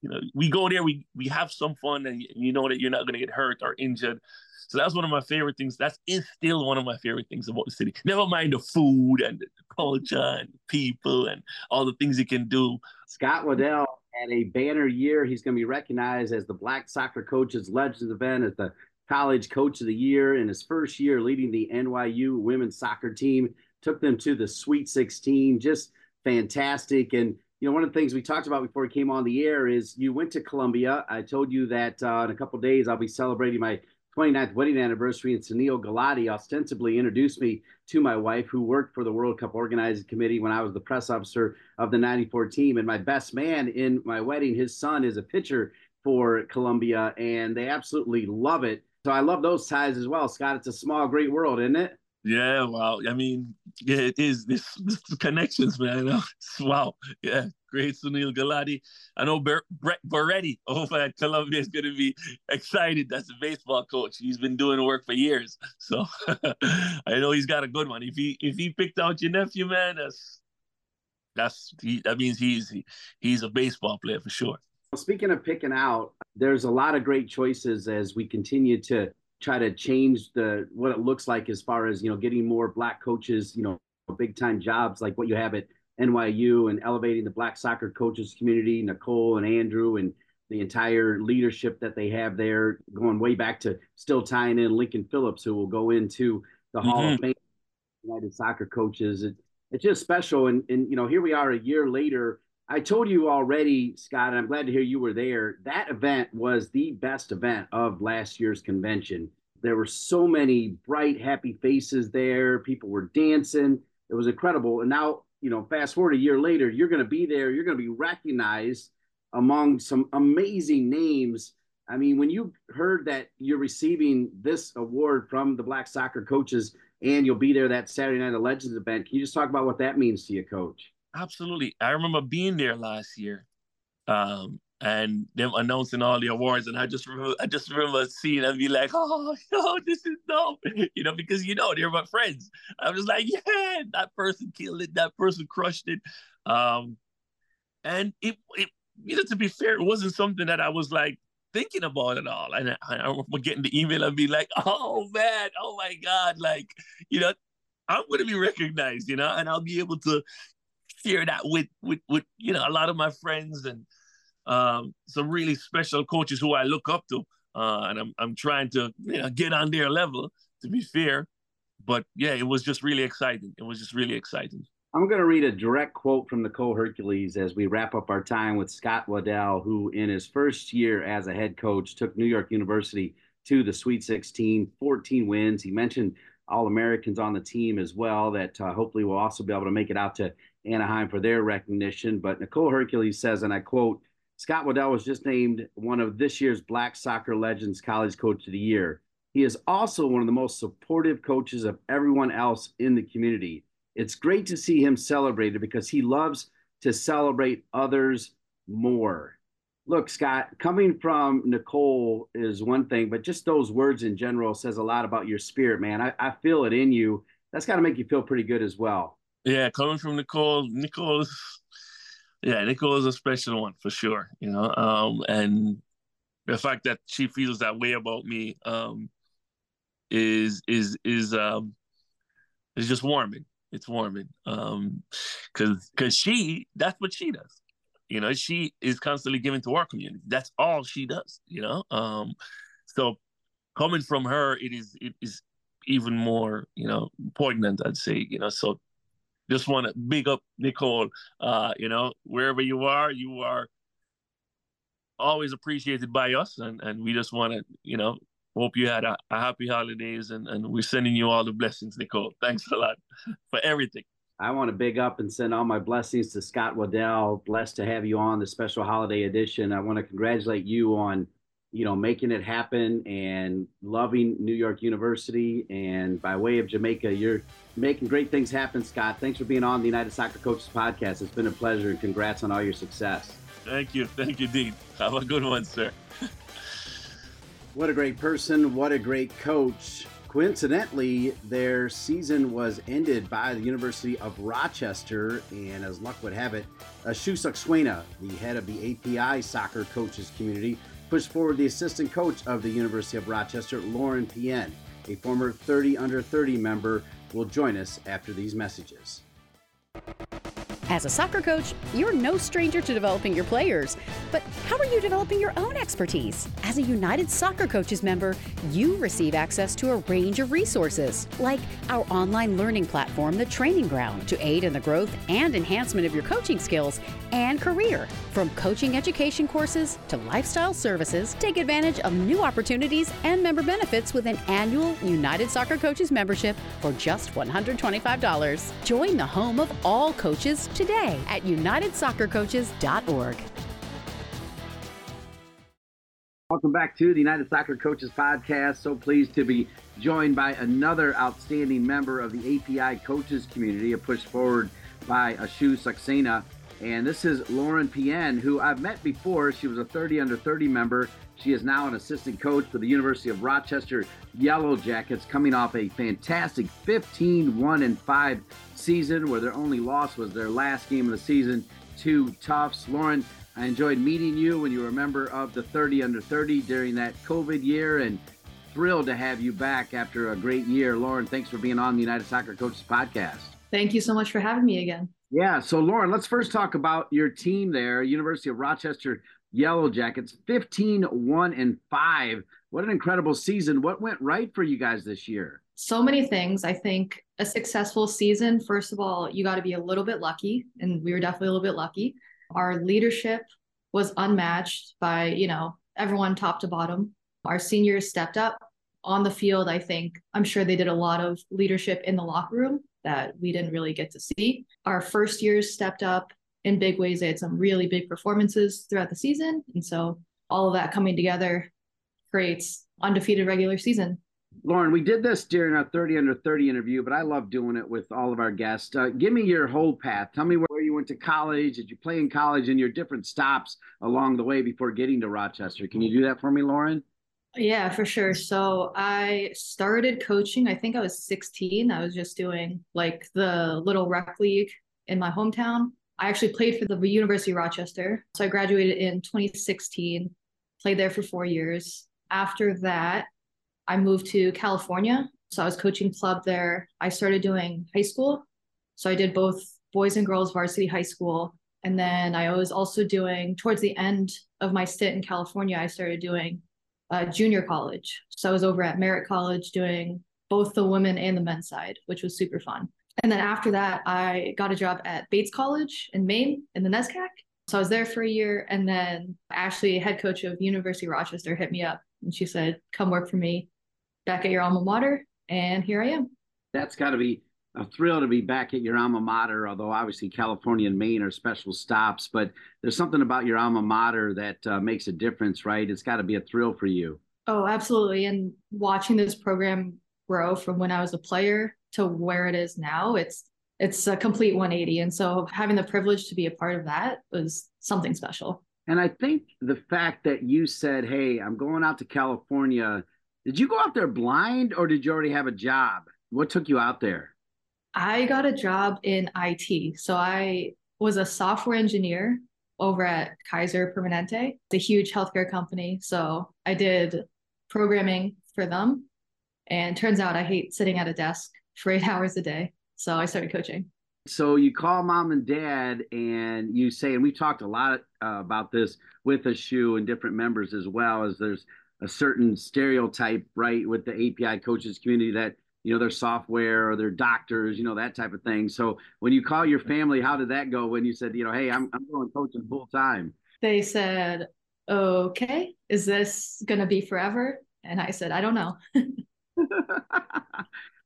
you know, we go there, we we have some fun, and you know that you're not going to get hurt or injured. So that's one of my favorite things. That's is still one of my favorite things about the city. Never mind the food and the culture and people and all the things you can do. Scott Waddell had a banner year. He's going to be recognized as the Black Soccer Coaches Legends event at the College Coach of the Year in his first year leading the NYU women's soccer team. Took them to the Sweet 16. Just fantastic. And you know, one of the things we talked about before we came on the air is you went to Columbia. I told you that uh, in a couple days I'll be celebrating my 29th wedding anniversary, and Sunil Gulati ostensibly introduced me to my wife, who worked for the World Cup organizing committee when I was the press officer of the 94 team. And my best man in my wedding, his son is a pitcher for Columbia, and they absolutely love it. So I love those ties as well, Scott. It's a small, great world, isn't it? Yeah, wow. I mean, yeah, it is. This, this connections, man. *laughs* wow. Yeah, great Sunil Gulati. I know Brett Boretti over at Columbia is going to be excited. That's a baseball coach. He's been doing work for years, *laughs* so *laughs* I know he's got a good one. If he if he picked out your nephew, man, that's that's he, that means he's he, he's a baseball player for sure. Well, Speaking of picking out, there's a lot of great choices as we continue to try to change the what it looks like as far as you know getting more black coaches, you know, big time jobs like what you have at NYU and elevating the black soccer coaches community, Nicole and Andrew and the entire leadership that they have there, going way back to still tying in Lincoln Phillips, who will go into the mm-hmm. Hall of mm-hmm. Fame United Soccer Coaches. It, it's just special, and and you know here we are a year later I told you already, Scott, and I'm glad to hear you were there. That event was the best event of last year's convention. There were so many bright, happy faces there. People were dancing. It was incredible. And now, you know, fast forward a year later, you're going to be there. You're going to be recognized among some amazing names. I mean, when you heard that you're receiving this award from the Black Soccer Coaches and you'll be there that Saturday Night of Legends event, can you just talk about what that means to you, Coach? Absolutely. I remember being there last year. Um, and them announcing all the awards, and I just remember, I just remember seeing and be like, *laughs* "Oh, yo, this is dope," you know, because you know they're my friends. I was like, "Yeah, that person killed it. That person crushed it," um, and it, it, you know, to be fair, it wasn't something that I was like thinking about at all. And I, I remember getting the email and be like, *laughs* "Oh man, oh my god!" Like, you know, I'm going to be recognized, you know, and I'll be able to share that with with with you know a lot of my friends and um, some really special coaches who I look up to, uh, and I'm I'm trying to you know get on their level. To be fair, but yeah, it was just really exciting. It was just really exciting. I'm going to read a direct quote from Nicole Hercules as we wrap up our time with Scott Waddell, who in his first year as a head coach took New York University to the Sweet 16, 14 wins. He mentioned All Americans on the team as well, that uh, hopefully will also be able to make it out to Anaheim for their recognition. But Nicole Hercules says, and I quote, Scott Waddell was just named one of this year's Black Soccer Legends College Coach of the Year. He is also one of the most supportive coaches of everyone else in the community. It's great to see him celebrated because he loves to celebrate others more. Look, Scott, coming from Nicole is one thing, but just those words in general says a lot about your spirit, man. I, I feel it in you. That's got to make you feel pretty good as well. Yeah, coming from Nicole, Nicole's yeah, Nicole is a special one for sure, you know. Um, and the fact that she feels that way about me um, is is is um, is just warming. It's warming um, because because she that's what she does. You know, she is constantly giving to our community. That's all she does. You know, um, so coming from her, it is it is even more you know poignant. I'd say you know. So just want to big up Nicole. Uh, you know, wherever you are, you are always appreciated by us, and and we just want to, you know, hope you had a, a, happy holidays, and and we're sending you all the blessings, Nicole. Thanks a lot for everything. I want to big up and send all my blessings to Scott Waddell. Blessed to have you on the special holiday edition. I want to congratulate you on you know, making it happen and loving New York University. And by way of Jamaica, you're making great things happen, Scott. Thanks for being on the United Soccer Coaches podcast. It's been a pleasure and congrats on all your success. Thank you. Thank you, Dean. Have a good one, sir. *laughs* what a great person. What a great coach. Coincidentally, their season was ended by the University of Rochester, and as luck would have it, Ashu Saxena, the head of the API soccer coaches community, pushed forward the assistant coach of the University of Rochester, Lauren Pien, a former 30 under 30 member, will join us after these messages. As a soccer coach, you're no stranger to developing your players. But how are you developing your own expertise? As a United Soccer Coaches member, you receive access to a range of resources, like our online learning platform, The Training Ground, to aid in the growth and enhancement of your coaching skills and career. From coaching education courses to lifestyle services, take advantage of new opportunities and member benefits with an annual United Soccer Coaches membership for just $125. Join the home of all coaches today at unitedsoccercoaches.org. Welcome back to the United Soccer Coaches Podcast. So pleased to be joined by another outstanding member of the API coaches community, a push forward by Ashu Saxena. And this is Lauren Pien, who I've met before. She was a 30 under 30 member. She is now an assistant coach for the University of Rochester Yellow Jackets, coming off a fantastic 15 1 and 5 season where their only loss was their last game of the season to Tufts. Lauren, I enjoyed meeting you when you were a member of the 30 under 30 during that COVID year and thrilled to have you back after a great year. Lauren, thanks for being on the United Soccer Coaches podcast. Thank you so much for having me again. Yeah. So, Lauren, let's first talk about your team there, University of Rochester Yellow Jackets, 15 1 and 5. What an incredible season. What went right for you guys this year? So many things. I think a successful season, first of all, you got to be a little bit lucky. And we were definitely a little bit lucky. Our leadership was unmatched by, you know, everyone top to bottom. Our seniors stepped up on the field. I think I'm sure they did a lot of leadership in the locker room that we didn't really get to see. Our first years stepped up in big ways. They had some really big performances throughout the season. And so all of that coming together creates undefeated regular season. Lauren, we did this during our 30 under 30 interview, but I love doing it with all of our guests. Uh, give me your whole path. Tell me where you went to college. Did you play in college and your different stops along the way before getting to Rochester? Can you do that for me, Lauren? Yeah, for sure. So I started coaching, I think I was 16. I was just doing like the little rec league in my hometown. I actually played for the University of Rochester. So I graduated in 2016, played there for four years. After that, I moved to California. So I was coaching club there. I started doing high school. So I did both boys and girls varsity high school. And then I was also doing, towards the end of my stint in California, I started doing uh, junior college. So I was over at Merritt College doing both the women and the men's side, which was super fun. And then after that, I got a job at Bates College in Maine in the NESCAC. So I was there for a year. And then Ashley, head coach of University of Rochester, hit me up and she said, come work for me back at your alma mater. And here I am. That's got to be a thrill to be back at your alma mater, although obviously California and Maine are special stops. But there's something about your alma mater that uh, makes a difference, right? It's got to be a thrill for you. Oh, absolutely. And watching this program grow from when I was a player to where it is now, it's it's a complete 180. And so having the privilege to be a part of that was something special. And I think the fact that you said, Hey, I'm going out to California, did you go out there blind or did you already have a job? What took you out there? I got a job in IT. So I was a software engineer over at Kaiser Permanente, the huge healthcare company. So I did programming for them. And turns out I hate sitting at a desk for eight *laughs* hours a day. So I started coaching. So you call mom and dad and you say, and we've talked a lot uh, about this with Ashu and different members as well, as there's a certain stereotype, right, with the API coaches community that you know, their software or their doctors, you know, that type of thing. So when you call your family, how did that go when you said, you know, hey, I'm, I'm going coaching full time? They said, okay, is this going to be forever? And I said, I don't know. *laughs*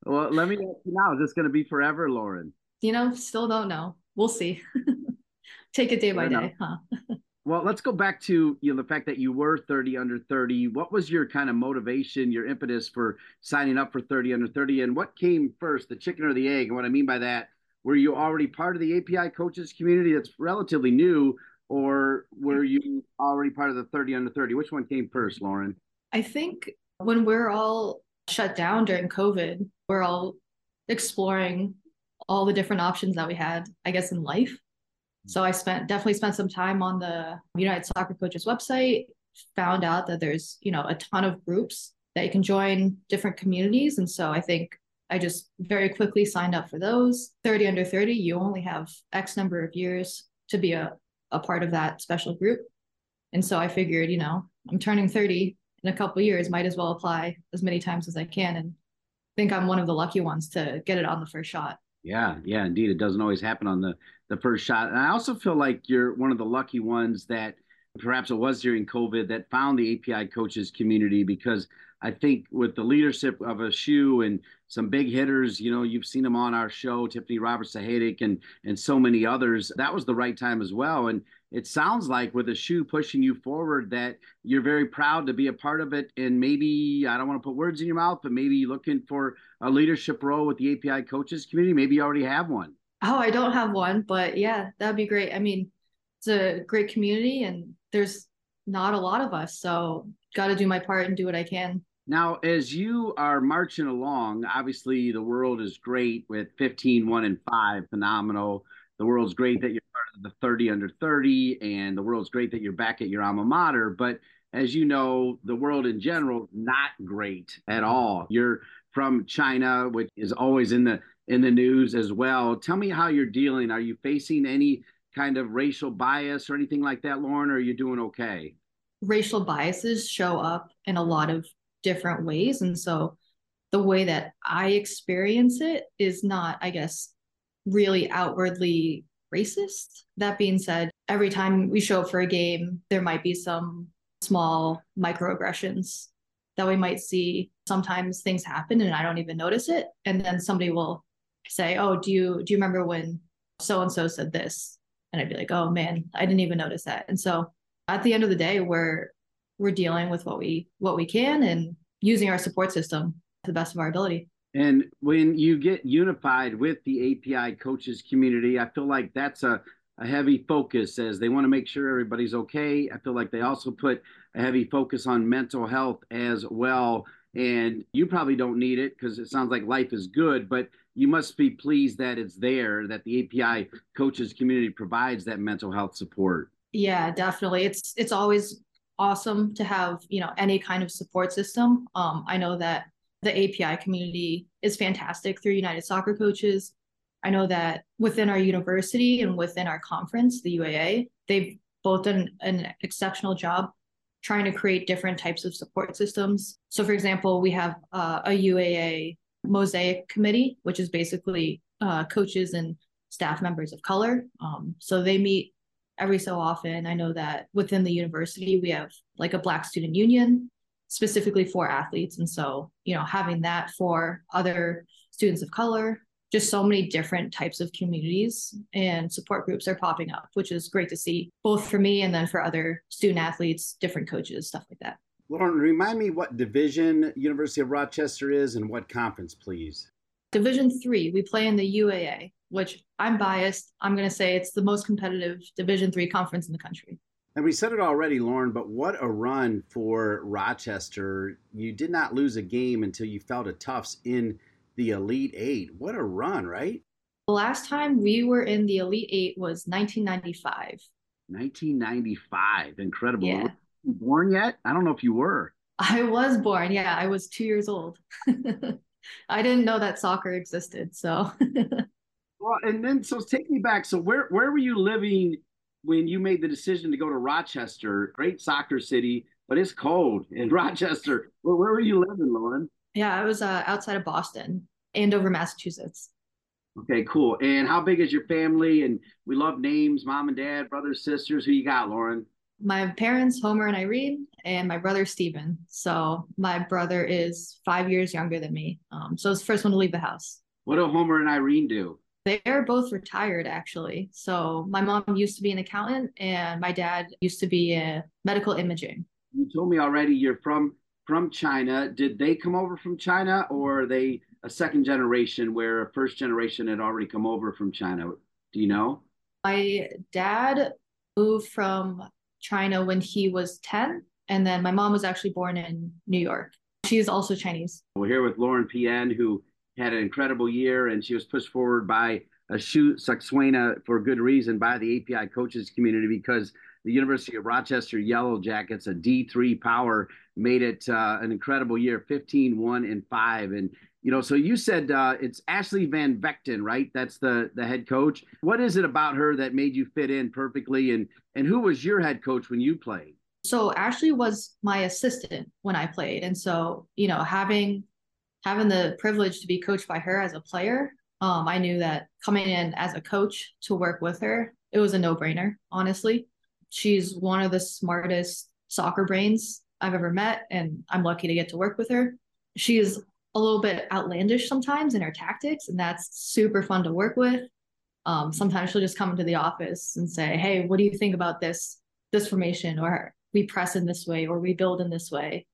well, let me ask you now, is this going to be forever, Lauren? You know, still don't know. We'll see. *laughs* Take it day Fair by enough. day, huh? *laughs* Well, let's go back to you know the fact that you were 30 under 30. What was your kind of motivation, your impetus for signing up for 30 under 30, and what came first, the chicken or the egg? And what I mean by that, were you already part of the API coaches community that's relatively new, or were you already part of the 30 under 30? Which one came first, Lauren? I think when we're all shut down during COVID, we're all exploring all the different options that we had, I guess, in life. So I spent definitely spent some time on the United Soccer Coaches website, found out that there's, you know, a ton of groups that you can join different communities. And so I think I just very quickly signed up for those. 30 under 30, you only have X number of years to be a, a part of that special group. And so I figured, you know, I'm turning 30 in a couple years, might as well apply as many times as I can and think I'm one of the lucky ones to get it on the first shot. Yeah, yeah, indeed. It doesn't always happen on the the first shot. And I also feel like you're one of the lucky ones that perhaps it was during COVID that found the API coaches community because I think with the leadership of Ashu and some big hitters, you know, you've seen them on our show, Tiffany Roberts Sahaydak and and so many others. That was the right time as well. And it sounds like with Ashu pushing you forward that you're very proud to be a part of it. And maybe I don't want to put words in your mouth, but maybe looking for a leadership role with the API coaches community. Maybe you already have one. Oh, I don't have one, but yeah, that'd be great. I mean, it's a great community and there's not a lot of us. So got to do my part and do what I can. Now, as you are marching along, obviously the world is great with 15, 1, and 5, phenomenal. The world's great that you're part of the 30 under 30, and the world's great that you're back at your alma mater. But as you know, the world in general, not great at all. You're from China, which is always in the in the news as well. Tell me how you're dealing. Are you facing any kind of racial bias or anything like that, Lauren, or are you doing okay? Racial biases show up in a lot of different ways. And so the way that I experience it is not, I guess, really outwardly racist. That being said, every time we show up for a game, there might be some small microaggressions that we might see. Sometimes things happen and I don't even notice it. And then somebody will say, Oh, do you do you remember when so and so said this? And I'd be like, Oh man, I didn't even notice that. And so at the end of the day, we're we're dealing with what we what we can and using our support system to the best of our ability. And when you get unified with the API coaches community, I feel like that's a, a heavy focus as they want to make sure everybody's okay. I feel like they also put a heavy focus on mental health as well. And you probably don't need it because it sounds like life is good, but you must be pleased that it's there, that the API coaches community provides that mental health support. Yeah, definitely. It's it's always awesome to have you know any kind of support system um, i know that the api community is fantastic through united soccer coaches i know that within our university and within our conference the uaa they've both done an exceptional job trying to create different types of support systems so for example we have uh, a uaa mosaic committee which is basically uh, coaches and staff members of color um, so they meet every so often. I know that within the university, we have like a Black student union specifically for athletes. And so, you know, having that for other students of color, just so many different types of communities and support groups are popping up, which is great to see, both for me and then for other student athletes, different coaches, stuff like that. Lauren, remind me what division University of Rochester is and what conference, please. Division three, we play in the UAA which I'm biased. I'm going to say it's the most competitive Division three conference in the country. And we said it already, Lauren, but what a run for Rochester. You did not lose a game until you fell to Tufts in the Elite Eight. What a run, right? The last time we were in the Elite Eight was 1995. 1995. Incredible. Yeah. Born yet? I don't know if you were. I was born. Yeah, I was two years old. *laughs* I didn't know that soccer existed. So *laughs* Well, and then so take me back. So where where were you living when you made the decision to go to Rochester? Great soccer city, but it's cold in *laughs* Rochester. Well, where were you living, Lauren? Yeah, I was uh, outside of Boston, Andover, Massachusetts. Okay, cool. And how big is your family? And we love names, mom and dad, brothers, sisters. Who you got, Lauren? My parents, Homer and Irene, and my brother Steven. So my brother is five years younger than me. Um, so it's the first one to leave the house. What do Homer and Irene do? They're both retired actually. So my mom used to be an accountant and my dad used to be in medical imaging. You told me already you're from from China. Did they come over from China or are they a second generation where a first generation had already come over from China? Do you know? My dad moved from China when he was 10 and then my mom was actually born in New York. She's also Chinese. We're here with Lauren Pien, who had an incredible year, and she was pushed forward by Ashu Saxena for good reason by the API coaches community because the University of Rochester Yellow Jackets, a D3 power, made it uh, an incredible year 15, 1, and 5. And You know, so you said uh, it's Ashley Van Vechten, right? That's the the head coach. What is it about her that made you fit in perfectly? And and who was your head coach when you played? So Ashley was my assistant when I played, and so you know, having having the privilege to be coached by her as a player, um, I knew that coming in as a coach to work with her, it was a no brainer. Honestly, she's one of the smartest soccer brains I've ever met, and I'm lucky to get to work with her. She is a little bit outlandish sometimes in her tactics, and that's super fun to work with. Um, sometimes she'll just come into the office and say, "Hey, what do you think about this this formation?" Or we press in this way, or we build in this way.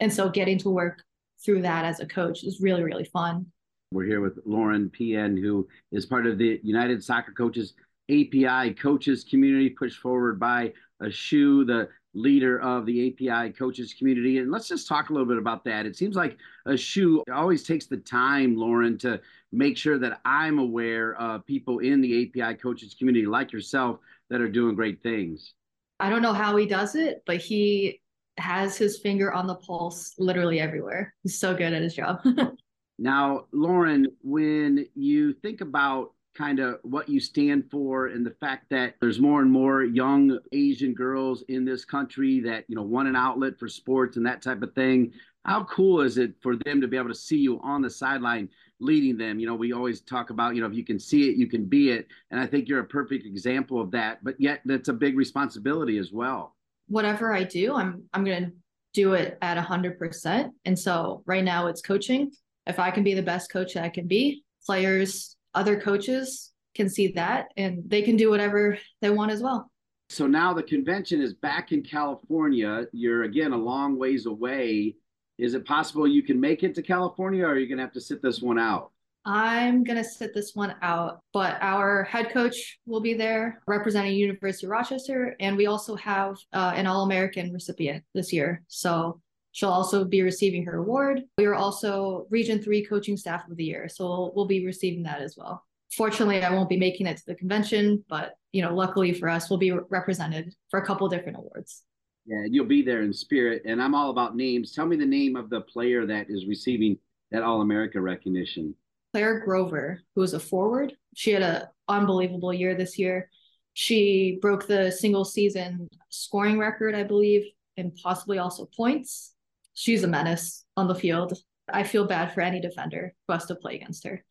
And so, getting to work through that as a coach is really really fun. We're here with Lauren Pien, who is part of the United Soccer Coaches API coaches community pushed forward by ASHU, the leader of the API coaches community. And let's just talk a little bit about that. It seems like ASHU always takes the time, Lauren, to make sure that I'm aware of people in the API coaches community like yourself that are doing great things. I don't know how he does it, but he has his finger on the pulse literally everywhere. He's so good at his job. *laughs* now, Lauren, when you think about kind of what you stand for and the fact that there's more and more young Asian girls in this country that, you know, want an outlet for sports and that type of thing. How cool is it for them to be able to see you on the sideline leading them? You know, we always talk about, you know, if you can see it, you can be it. And I think you're a perfect example of that. But yet that's a big responsibility as well. Whatever I do, I'm I'm gonna do it at hundred percent. And so right now it's coaching. If I can be the best coach that I can be, players other coaches can see that and they can do whatever they want as well. So now the convention is back in California. You're again a long ways away. Is it possible you can make it to California or are you going to have to sit this one out? I'm going to sit this one out, but our head coach will be there representing University of Rochester. And we also have uh, an All American recipient this year. So she'll also be receiving her award. We are also Region 3 Coaching Staff of the Year. So we'll be receiving that as well. Fortunately, I won't be making it to the convention, but you know, luckily for us, we'll be represented for a couple different awards. Yeah, you'll be there in spirit. And I'm all about names. Tell me the name of the player that is receiving that All America recognition. Claire Grover, who is a forward. She had an unbelievable year this year. She broke the single season scoring record, I believe, and possibly also points. She's a menace on the field. I feel bad for any defender who has to play against her.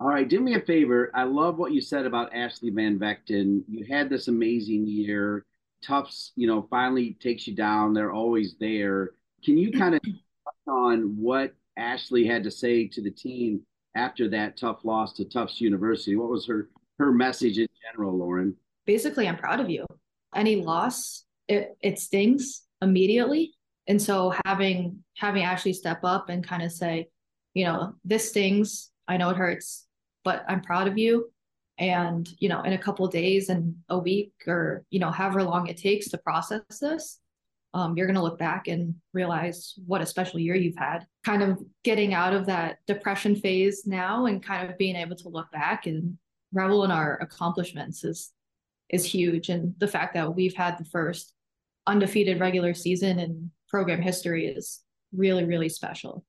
All right, do me a favor. I love what you said about Ashley Van Vechten. You had this amazing year. Tufts, you know, finally takes you down. They're always there. Can you kind of *clears throat* touch on what Ashley had to say to the team after that tough loss to Tufts University? What was her her message in general, Lauren? Basically, I'm proud of you. Any loss, it it stings immediately, and so having having Ashley step up and kind of say, you know, this stings. I know it hurts, but I'm proud of you. And you know, in a couple days and a week, or you know, however long it takes to process this, um, you're going to look back and realize what a special year you've had. Kind of getting out of that depression phase now and kind of being able to look back and revel in our accomplishments is is huge. And the fact that we've had the first undefeated regular season in program history is really, really special.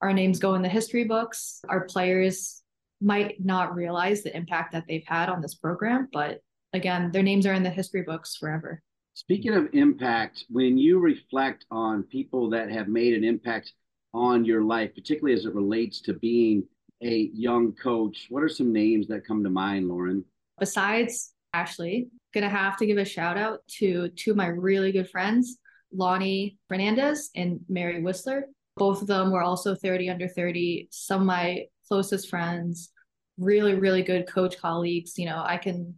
Our names go in the history books. Our players might not realize the impact that they've had on this program, but again, their names are in the history books forever. Speaking of impact, when you reflect on people that have made an impact on your life, particularly as it relates to being a young coach, what are some names that come to mind, Lauren? Besides Ashley, gonna have to give a shout out to two of my really good friends, Lonnie Fernandez and Mary Whistler. Both of them were also 30 under 30, some of my closest friends, really, really good coach colleagues. You know, I can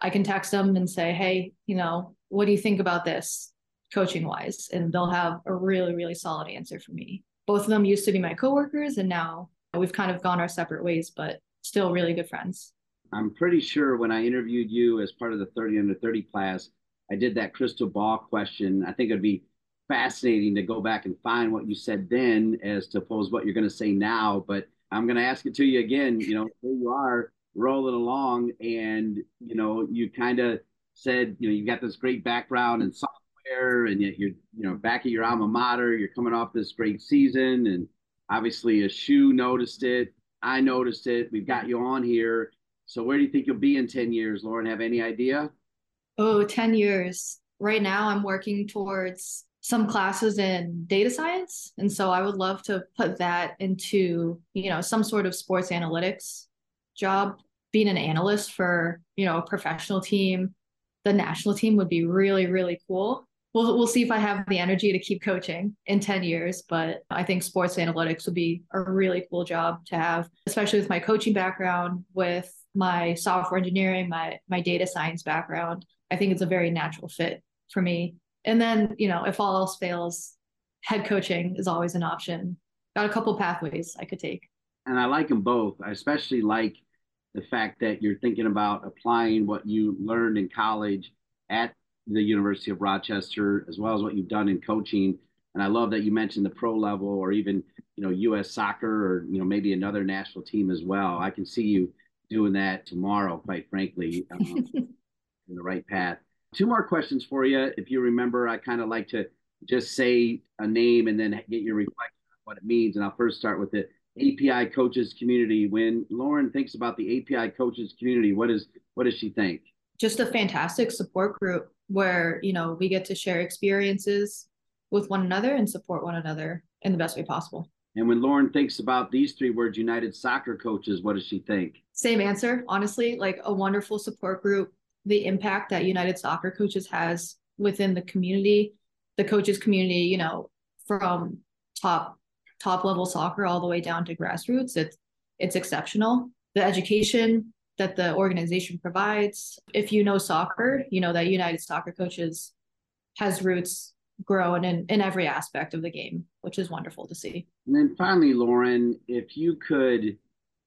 I can text them and say, hey, you know, what do you think about this coaching wise? And they'll have a really, really solid answer for me. Both of them used to be my coworkers, and now we've kind of gone our separate ways, but still really good friends. I'm pretty sure when I interviewed you as part of the 30 under 30 class, I did that crystal ball question. I think it'd be fascinating to go back and find what you said then as to pose what you're going to say now. But I'm going to ask it to you again. You know, here you are rolling along, and you know, you kind of said, you know, you got this great background in software, and yet you're, you know, back at your alma mater. You're coming off this great season, and Obviously, Ashu noticed it. I noticed it. We've got you on here. So where do you think you'll be in 10 years, Lauren? Have any idea? Oh, 10 years. Right now, I'm working towards some classes in data science. And so I would love to put that into, you know, some sort of sports analytics job. Being an analyst for, you know, a professional team, the national team would be really, really cool. We'll, we'll see if I have the energy to keep coaching in 10 years, but I think sports analytics would be a really cool job to have, especially with my coaching background, with my software engineering, my my data science background. I think it's a very natural fit for me. And then, you know, if all else fails, head coaching is always an option. Got a couple pathways I could take. And I like them both. I especially like the fact that you're thinking about applying what you learned in college at the University of Rochester, as well as what you've done in coaching. And I love that you mentioned the pro level or even, you know, U.S. soccer or, you know, maybe another national team as well. I can see you doing that tomorrow, quite frankly, um, *laughs* in the right path. Two more questions for you. If you remember, I kind of like to just say a name and then get your reflection on what it means. And I'll first start with the API coaches community. When Lauren thinks about the API coaches community, what is what does she think? Just a fantastic support group where you know we get to share experiences with one another and support one another in the best way possible. And when Lauren thinks about these three words, United Soccer Coaches, what does she think? Same answer, honestly, like a wonderful support group, the impact that United Soccer Coaches has within the community, the coaches community, you know, from top top level soccer all the way down to grassroots. It's it's exceptional. The education that the organization provides. If you know soccer, you know that United Soccer Coaches has roots grown in, in every aspect of the game, which is wonderful to see. And then finally, Lauren, if you could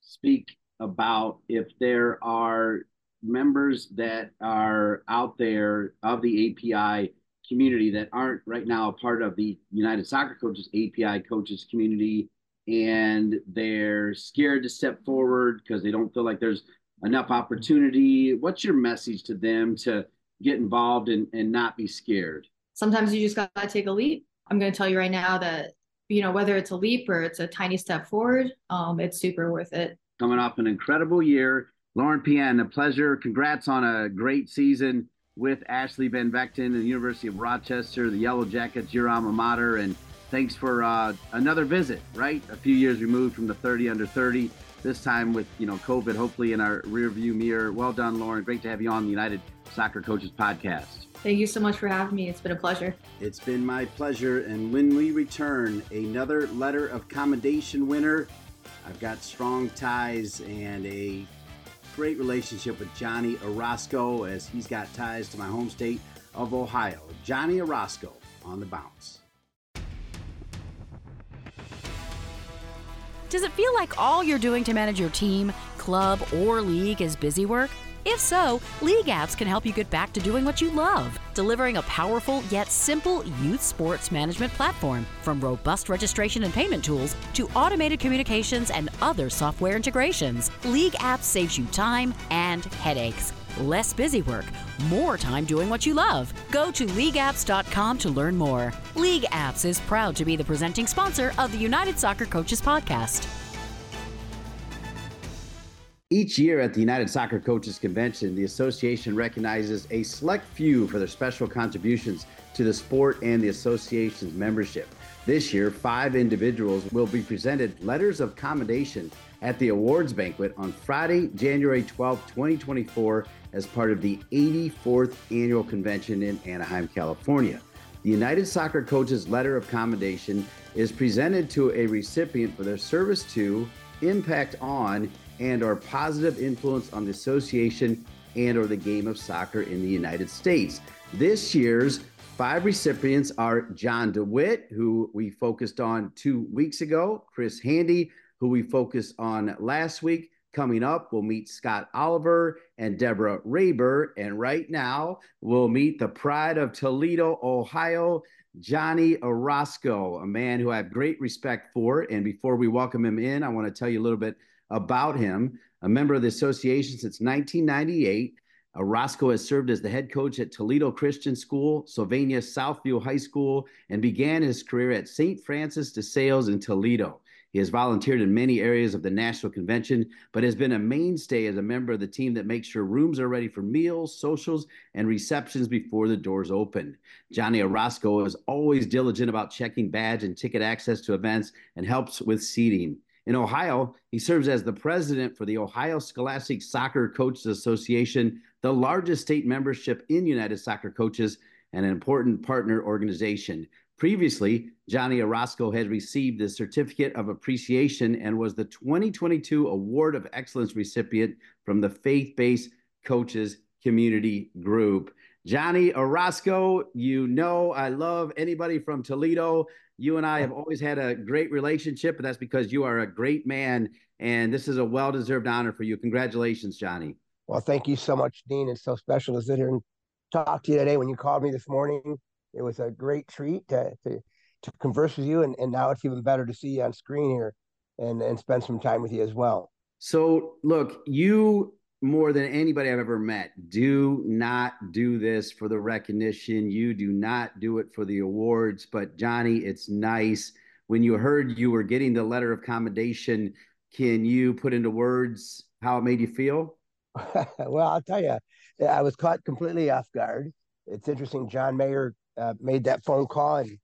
speak about if there are members that are out there of the API community that aren't right now a part of the United Soccer Coaches API coaches community and they're scared to step forward because they don't feel like there's enough opportunity. What's your message to them to get involved and, and not be scared? sometimes you just got to take a leap. I'm going to tell you right now that, you know, whether it's a leap or it's a tiny step forward, um, it's super worth it. Coming off an incredible year. Lauren Pien, a pleasure. Congrats on a great season with Ashley Van Vechten and the University of Rochester, the Yellow Jackets, your alma mater. And thanks for uh, another visit, right? A few years removed from the 30 under 30. This time with, you know, COVID hopefully in our rear view mirror. Well done, Lauren. Great to have you on the United Soccer Coaches podcast. Thank you so much for having me. It's been a pleasure. It's been my pleasure. And when we return, another letter of commendation winner. I've got strong ties and a great relationship with Johnny Orozco as he's got ties to my home state of Ohio. Johnny Orozco on the bounce. Does it feel like all you're doing to manage your team, club, or league is busy work? If so, LeagueApps can help you get back to doing what you love, delivering a powerful yet simple youth sports management platform. From robust registration and payment tools to automated communications and other software integrations, LeagueApps saves you time and headaches. Less busy work, more time doing what you love. Go to leagueapps.com to learn more. LeagueApps is proud to be the presenting sponsor of the United Soccer Coaches Podcast. Each year at the United Soccer Coaches Convention, the association recognizes a select few for their special contributions to the sport and the association's membership. This year, five individuals will be presented letters of commendation at the awards banquet on Friday, January 12, 2024, as part of the 84th annual convention in Anaheim, California. The United Soccer Coaches Letter of Commendation is presented to a recipient for their service to, impact on, and or positive influence on the association and or the game of soccer in the United States. This year's five recipients are John DeWitt, who we focused on two weeks ago, Chris Handy, who we focused on last week. Coming up, we'll meet Scott Oliver and Deborah Raber. And right now, we'll meet the pride of Toledo, Ohio, Johnny Orozco, a man who I have great respect for. And before we welcome him in, I want to tell you a little bit about him. A member of the association since 1998, Orozco uh, has served as the head coach at Toledo Christian School, Sylvania Southview High School, and began his career at St. Francis de Sales in Toledo. He has volunteered in many areas of the National Convention, but has been a mainstay as a member of the team that makes sure rooms are ready for meals, socials, and receptions before the doors open. Johnny Orozco is always diligent about checking badge and ticket access to events and helps with seating. In Ohio, he serves as the president for the Ohio Scholastic Soccer Coaches Association, the largest state membership in United Soccer Coaches and an important partner organization. Previously, Johnny Orozco had received the Certificate of Appreciation and was the 2022 Award of Excellence recipient from the Faith Based Coaches Community Group. Johnny Orozco, you know I love anybody from Toledo. You and I have always had a great relationship, but that's because you are a great man, and this is a well deserved honor for you. Congratulations, Johnny. Well, thank you so much, Dean. It's so special to sit here and talk to you today. When you called me this morning, it was a great treat to, to, to converse with you, and, and now it's even better to see you on screen here and, and spend some time with you as well. So, look, you more than anybody I've ever met, do not do this for the recognition. You do not do it for the awards. But Johnny, it's nice. When you heard you were getting the letter of commendation, can you put into words how it made you feel? *laughs* well, I'll tell you, I was caught completely off guard. It's interesting. John Mayer uh, made that phone call, and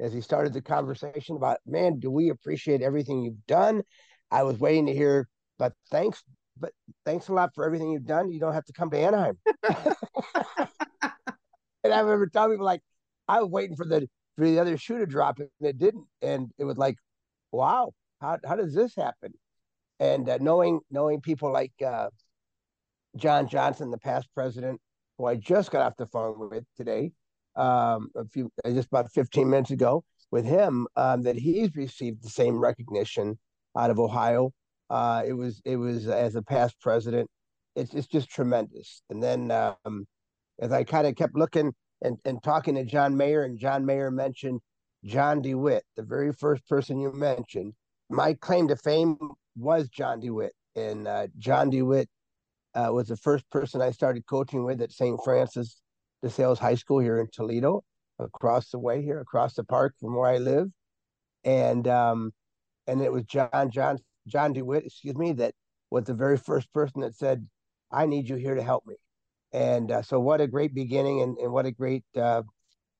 as he started the conversation about, man, do we appreciate everything you've done? I was waiting to hear, but thanks, but thanks a lot for everything you've done. You don't have to come to Anaheim. *laughs* and I remember telling people like, I was waiting for the for the other shoe to drop, and it didn't. And it was like, wow, how how does this happen? And uh, knowing knowing people like uh, John Johnson, the past president, who I just got off the phone with today, um, a few just about 15 minutes ago, with him, um, that he's received the same recognition out of Ohio uh, it was it was as a past president. It's it's just tremendous. And then um, as I kind of kept looking and, and talking to John Mayer, and John Mayer mentioned John DeWitt, the very first person you mentioned. My claim to fame was John DeWitt, and uh, John DeWitt uh, was the first person I started coaching with at St. Francis de Sales High School here in Toledo, across the way here, across the park from where I live, and um, and it was John Johnson John DeWitt, excuse me, that was the very first person that said, I need you here to help me. And uh, so, what a great beginning and, and what a great uh,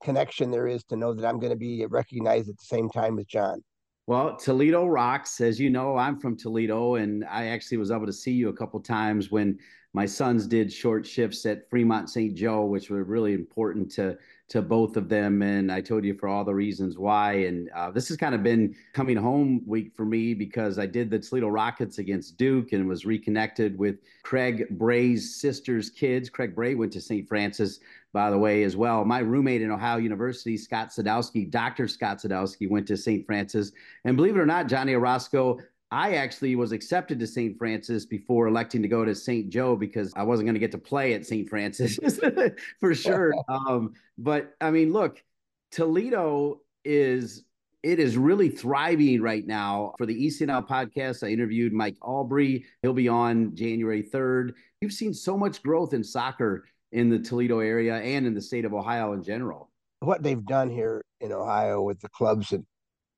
connection there is to know that I'm going to be recognized at the same time as John. Well, Toledo rocks. As you know, I'm from Toledo, and I actually was able to see you a couple times when my sons did short shifts at Fremont St. Joe, which were really important to to both of them. And I told you for all the reasons why. And uh, this has kind of been coming home week for me because I did the Toledo Rockets against Duke and was reconnected with Craig Bray's sister's kids. Craig Bray went to St. Francis, by the way, as well. My roommate in Ohio University, Scott Sadowski, Dr. Scott Sadowski, went to St. Francis. And believe it or not, Johnny Orozco I actually was accepted to St. Francis before electing to go to St. Joe because I wasn't going to get to play at St. Francis *laughs* for sure. *laughs* Um, but I mean, look, Toledo is it is really thriving right now. For the ECNL podcast, I interviewed Mike Aubrey. He'll be on January 3rd. You've seen so much growth in soccer in the Toledo area and in the state of Ohio in general. What they've done here in Ohio with the clubs and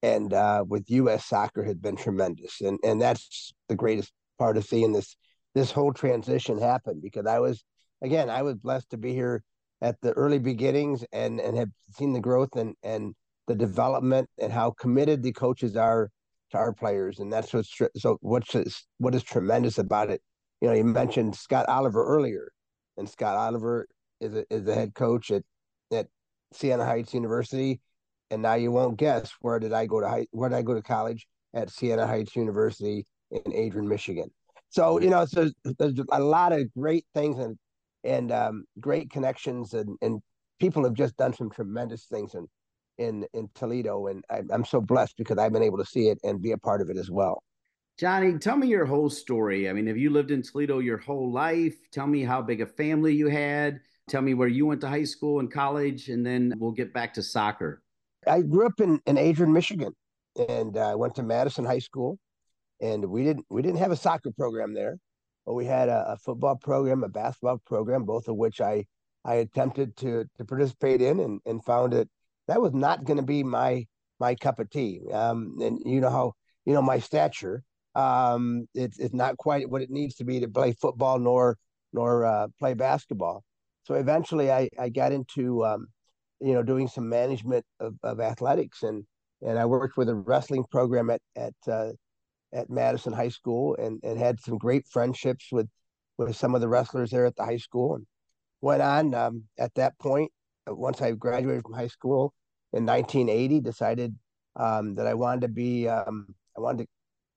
and uh, with U.S. soccer has been tremendous, and and that's the greatest part of seeing this this whole transition happen because I was again I was blessed to be here at the early beginnings and and have seen the growth and and the development and how committed the coaches are to our players, and that's what's so what's what is tremendous about it. You know, you mentioned Scott Oliver earlier, and Scott Oliver is a, is the head coach at at Siena Heights University and now you won't guess where did I go to high, where did I go to college at Siena Heights University in Adrian, Michigan. So you know, so there's a lot of great things and and um, great connections and and people have just done some tremendous things in in in Toledo, and I, I'm so blessed because I've been able to see it and be a part of it as well. Johnny, tell me your whole story. I mean, have you lived in Toledo your whole life? Tell me how big a family you had. Tell me where you went to high school and college, and then we'll get back to soccer. I grew up in, in Adrian, Michigan, and I uh, went to Madison High School. And we didn't we didn't have a soccer program there, but we had a, a football program, a basketball program, both of which I I attempted to to participate in, and, and found it that was not going to be my my cup of tea. Um, and you know how you know, my stature. Um, it's it's not quite what it needs to be to play football nor nor uh, play basketball. So eventually, I I got into um, you know doing some management of, of athletics and and I worked with a wrestling program at at uh, at Madison High School and and had some great friendships with with some of the wrestlers there at the high school and went on um, at that point once I graduated from high school in 1980 decided um, that I wanted to be um, I wanted to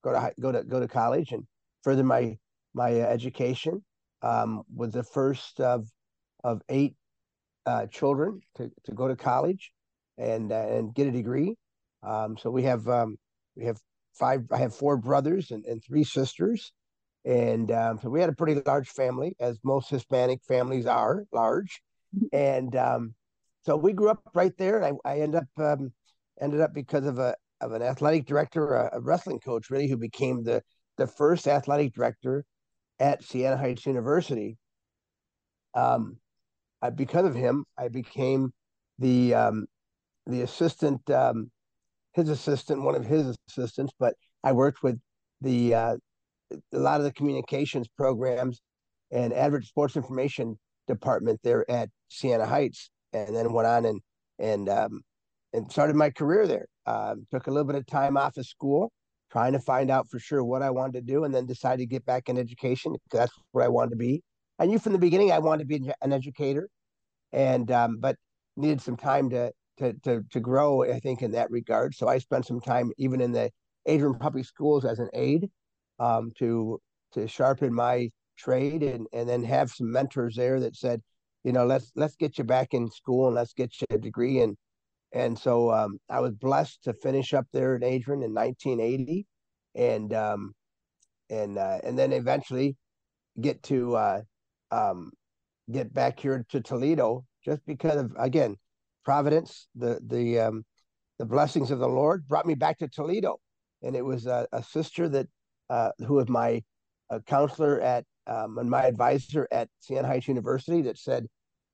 go to go to go to college and further my my education. Um, was the first of of eight uh, children to, to go to college and uh, and get a degree. Um, so we have um, we have five. I have four brothers and, and three sisters, and um, so we had a pretty large family, as most Hispanic families are large. And um, so we grew up right there. And I, I ended up um, ended up because of a of an athletic director, a, a wrestling coach, really, who became the the first athletic director at Siena Heights University. Um, Because of him, I became the um, the assistant, um, his assistant, one of his assistants. But I worked with the uh, a lot of the communications programs and advert sports information department there at Siena Heights, and then went on and and um, and started my career there. Um, took a little bit of time off of school, trying to find out for sure what I wanted to do, and then decided to get back in education because that's what I wanted to be. I knew from the beginning I wanted to be an educator, and um, but needed some time to to to to grow. I think in that regard, so I spent some time even in the Adrian Public Schools as an aide um, to to sharpen my trade and and then have some mentors there that said, you know, let's let's get you back in school and let's get you a degree and and so um, I was blessed to finish up there at Adrian in 1980, and um, and uh, and then eventually get to uh, um, get back here to Toledo just because of again Providence, the the um, the blessings of the Lord brought me back to Toledo, and it was a, a sister that uh, who was my uh, counselor at um, and my advisor at San Heights University that said,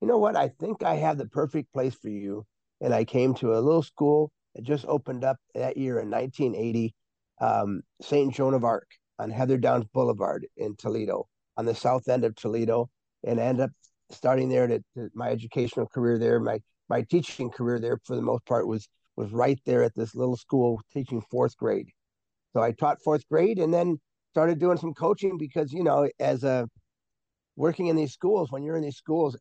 you know what, I think I have the perfect place for you. And I came to a little school that just opened up that year in 1980, um, St. Joan of Arc on Heather Downs Boulevard in Toledo, on the south end of Toledo, and I ended up starting there. To, to, my educational career there, my my teaching career there for the most part was was right there at this little school teaching fourth grade. So I taught fourth grade, and then started doing some coaching because you know, as a working in these schools, when you're in these schools,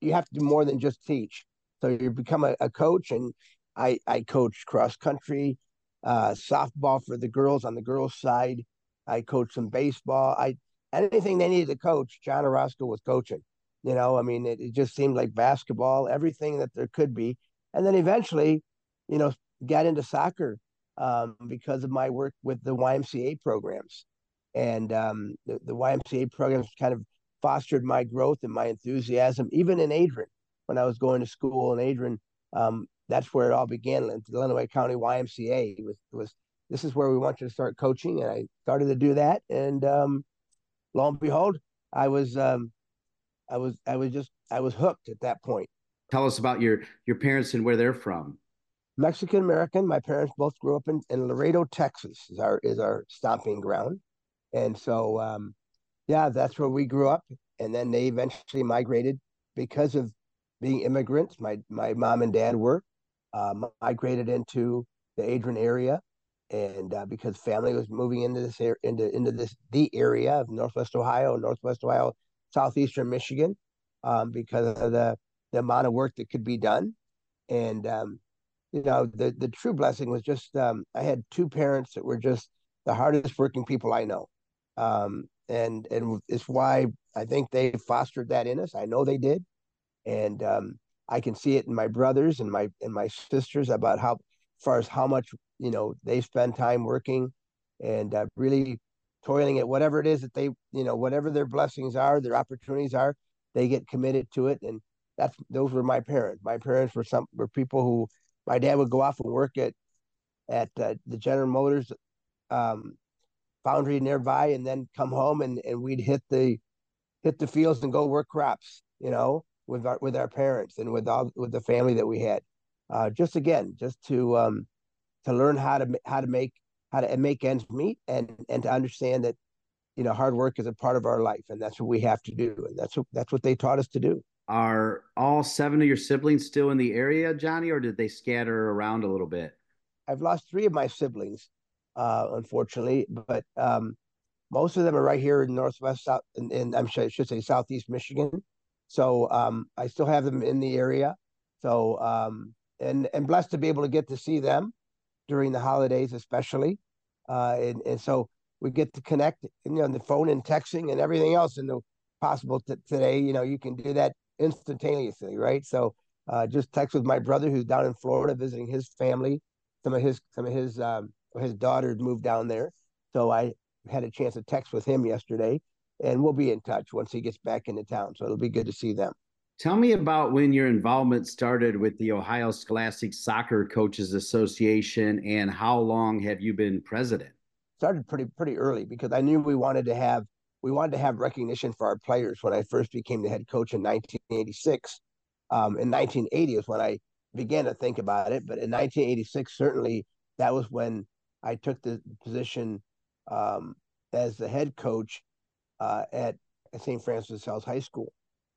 you have to do more than just teach. So you become a, a coach, and I I coach cross country, uh, softball for the girls on the girls' side. I coach some baseball. I anything they needed to coach, John Orozco was coaching. You know, I mean, it, it just seemed like basketball, everything that there could be, and then eventually, you know, got into soccer um, because of my work with the YMCA programs, and um, the, the YMCA programs kind of fostered my growth and my enthusiasm, even in Adrian when I was going to school in Adrian. Um, that's where it all began. The Lenawee County YMCA was was this is where we want you to start coaching, and I started to do that. And um, lo and behold, I was um, I was I was just I was hooked at that point. Tell us about your your parents and where they're from. Mexican American. My parents both grew up in, in Laredo, Texas. Is our is our stomping ground, and so um, yeah, that's where we grew up. And then they eventually migrated because of being immigrants. My my mom and dad were uh, migrated into the Adrian area, and uh, because family was moving into this area, into into this the area of Northwest Ohio, Northwest Ohio, southeastern Michigan, um, because of the the amount of work that could be done, and um, you know the the true blessing was just um, I had two parents that were just the hardest working people I know, um, and and it's why I think they fostered that in us. I know they did, and um, I can see it in my brothers and my and my sisters about how far as how much you know they spend time working and uh, really toiling at whatever it is that they you know whatever their blessings are their opportunities are they get committed to it and that's those were my parents my parents were some were people who my dad would go off and work at at uh, the general motors um, foundry nearby and then come home and, and we'd hit the hit the fields and go work crops you know with our with our parents and with all with the family that we had. Uh, just again, just to um, to learn how to how to make how to make ends meet and and to understand that you know hard work is a part of our life and that's what we have to do and that's what that's what they taught us to do. Are all seven of your siblings still in the area johnny or did they scatter around a little bit? I've lost three of my siblings uh, unfortunately but um, most of them are right here in northwest south and, and i'm sure i should say southeast michigan. So um, i still have them in the area. So um, and and blessed to be able to get to see them during the holidays, especially. Uh, and, and so we get to connect you know, on the phone and texting and everything else. And the possible t- today, you know, you can do that instantaneously, right? So uh, just text with my brother who's down in Florida visiting his family. Some of his some of his um, his daughters moved down there, so I had a chance to text with him yesterday, and we'll be in touch once he gets back into town. So it'll be good to see them. Tell me about when your involvement started with the Ohio Scholastic Soccer Coaches Association and how long have you been president? Started pretty pretty early because I knew we wanted to have we wanted to have recognition for our players when I first became the head coach in 1986. Um, in 1980 is when I began to think about it, but in 1986 certainly that was when I took the position um, as the head coach uh, at St. Francis Sales High School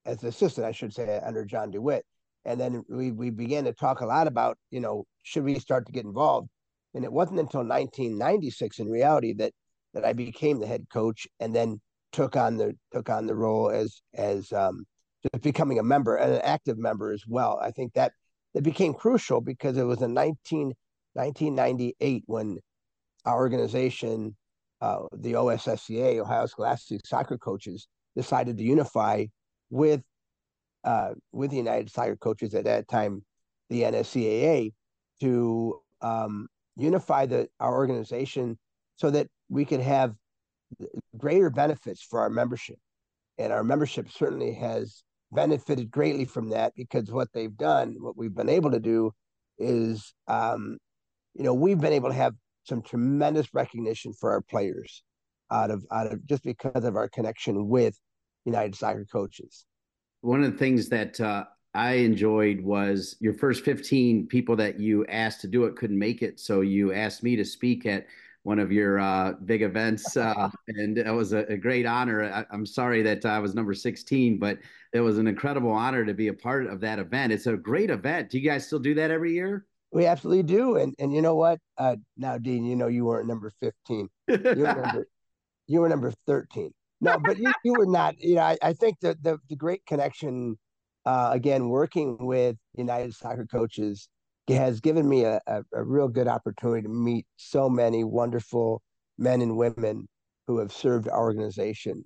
as an assistant, I should say, under John DeWitt. And then we, we began to talk a lot about, you know, should we start to get involved? And it wasn't until 1996 in reality that that I became the head coach and then took on the took on the role as as um, just becoming a member and an active member as well. I think that that became crucial because it was in 19, 1998 when our organization, uh, the OSSCA, Ohio Scholastic Soccer Coaches, decided to unify with uh, with the United Soccer Coaches at that time, the NSCAA, to um, unify the our organization so that we could have greater benefits for our membership, and our membership certainly has benefited greatly from that because what they've done, what we've been able to do, is um, you know we've been able to have some tremendous recognition for our players out of out of just because of our connection with United Soccer Coaches. One of the things that uh, I enjoyed was your first 15 people that you asked to do it couldn't make it. So you asked me to speak at one of your uh, big events, uh, *laughs* and it was a, a great honor. I, am sorry that I was number 16, but it was an incredible honor to be a part of that event. It's a great event. Do you guys still do that every year? We absolutely do. And and you know what? Uh, now, Dean, you know you weren't number 15. You were *laughs* number, you were number 13 no, but you, you were not. You know, I, I think that the the great connection, uh, again, working with United Soccer coaches has given me a, a, a, real good opportunity to meet so many wonderful men and women who have served our organization,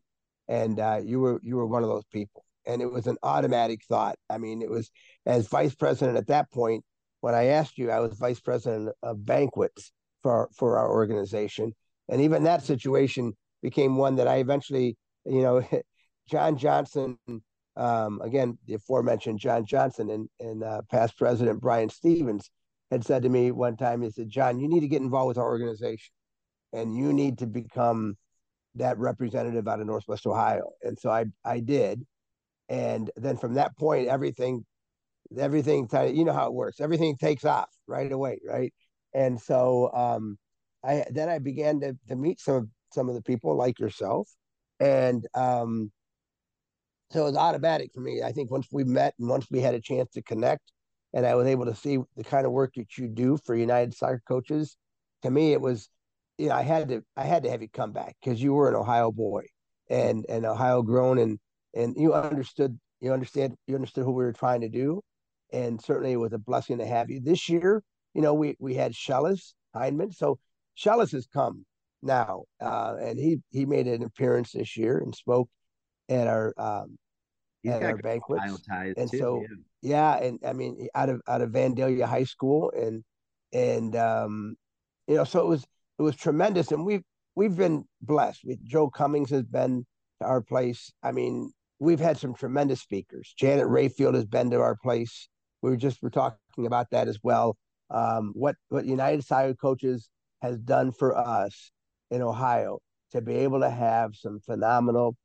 and uh, you were you were one of those people. And it was an automatic thought. I mean, it was as vice president at that point. When I asked you, I was vice president of banquets for for our organization, and even that situation became one that I eventually, you know, *laughs* John Johnson, um, again, the aforementioned John Johnson and, and uh, past president Brian Stevens had said to me one time, he said, John, you need to get involved with our organization and you need to become that representative out of Northwest Ohio. And so I, I did. And then from that point, everything, everything, you know how it works. Everything takes off right away. Right. And so, um, I, then I began to, to meet some some of the people like yourself. And um, so it was automatic for me. I think once we met and once we had a chance to connect, and I was able to see the kind of work that you do for United Soccer Coaches, to me it was, you know, I had to I had to have you come back because you were an Ohio boy and and Ohio grown and and you understood you understand you understood who we were trying to do, and certainly it was a blessing to have you this year. You know, we we had Schellas Hyndman, so Shellis has come now, uh, and he he made an appearance this year and spoke at our um, at our banquets. And too, so yeah. yeah. and I mean out of out of Vandalia High School and and um, you know so it was it was tremendous and we've we've been blessed. with Joe Cummings has been to our place. I mean we've had some tremendous speakers. Janet Rayfield has been to our place. We were just we're talking about that as well. Um, what what United Soccer Coaches has done for us in Ohio to be able to have some phenomenal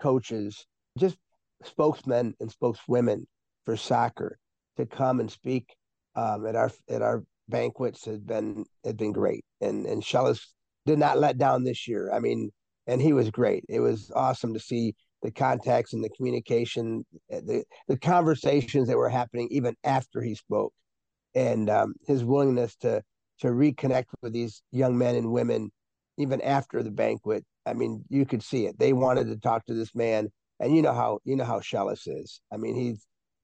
coaches, just spokesmen and spokeswomen for soccer to come and speak um, at our at our banquets has been has been great, and and Schellas did not let down this year. I mean, and he was great. It was awesome to see the contacts and the communication, eh, the the conversations that were happening even after he spoke, and um, his willingness to to reconnect with these young men and women even after the banquet. I mean, you could see it. They wanted to talk to this man, and you know how you know how Schellas is. I mean, he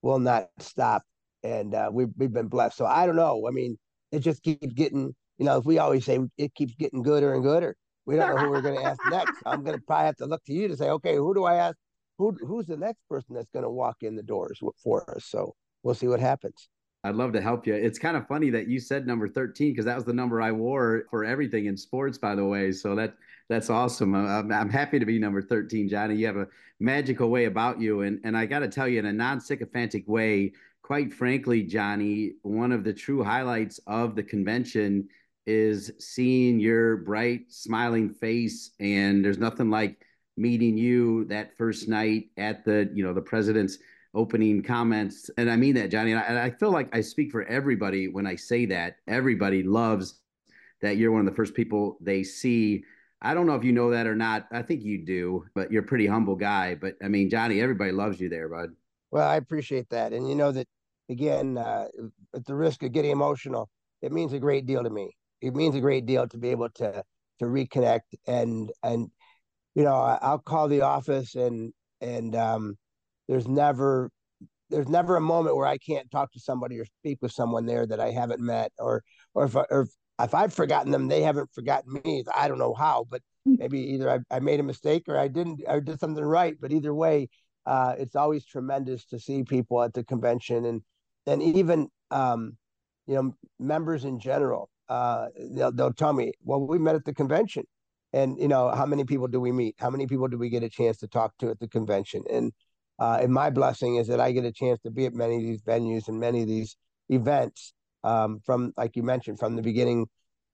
will not stop, and uh, we've we've been blessed. So I don't know. I mean, it just keeps getting. You know, if we always say it keeps getting gooder and gooder. We don't know who we're going to ask next. *laughs* I'm going to probably have to look to you to say, okay, who do I ask? Who who's the next person that's going to walk in the doors for us? So we'll see what happens. I'd love to help you. It's kind of funny that you said number 13 because that was the number I wore for everything in sports, by the way. So that that's awesome. Uh, I'm, I'm happy to be number 13, Johnny. You have a magical way about you. And, and I got to tell you, in a non sycophantic way, quite frankly, Johnny, one of the true highlights of the convention is seeing your bright, smiling face. And there's nothing like meeting you that first night at the, you know, the president's opening comments. And I mean that, Johnny. And I, and I, feel like I speak for everybody when I say that. Everybody loves that you're one of the first people they see. I don't know if you know that or not. I think you do, but you're a pretty humble guy. But I mean, Johnny, everybody loves you there, bud. Well, I appreciate that. And you know that, again, uh, at the risk of getting emotional, it means a great deal to me. It means a great deal to be able to to reconnect and and you know I'll call the office and and um, there's never there's never a moment where I can't talk to somebody or speak with someone there that I haven't met or or if, or if, if I've forgotten them, they haven't forgotten me. I don't know how, but hmm. maybe either I, I made a mistake or I didn't I did something right. But either way, uh, it's always tremendous to see people at the convention and and even um, you know members in general. Uh, they'll they'll tell me, well, we met at the convention, and you know how many people do we meet? How many people do we get a chance to talk to at the convention? And uh, and my blessing is that I get a chance to be at many of these venues and many of these events um, from, like you mentioned, from the beginning,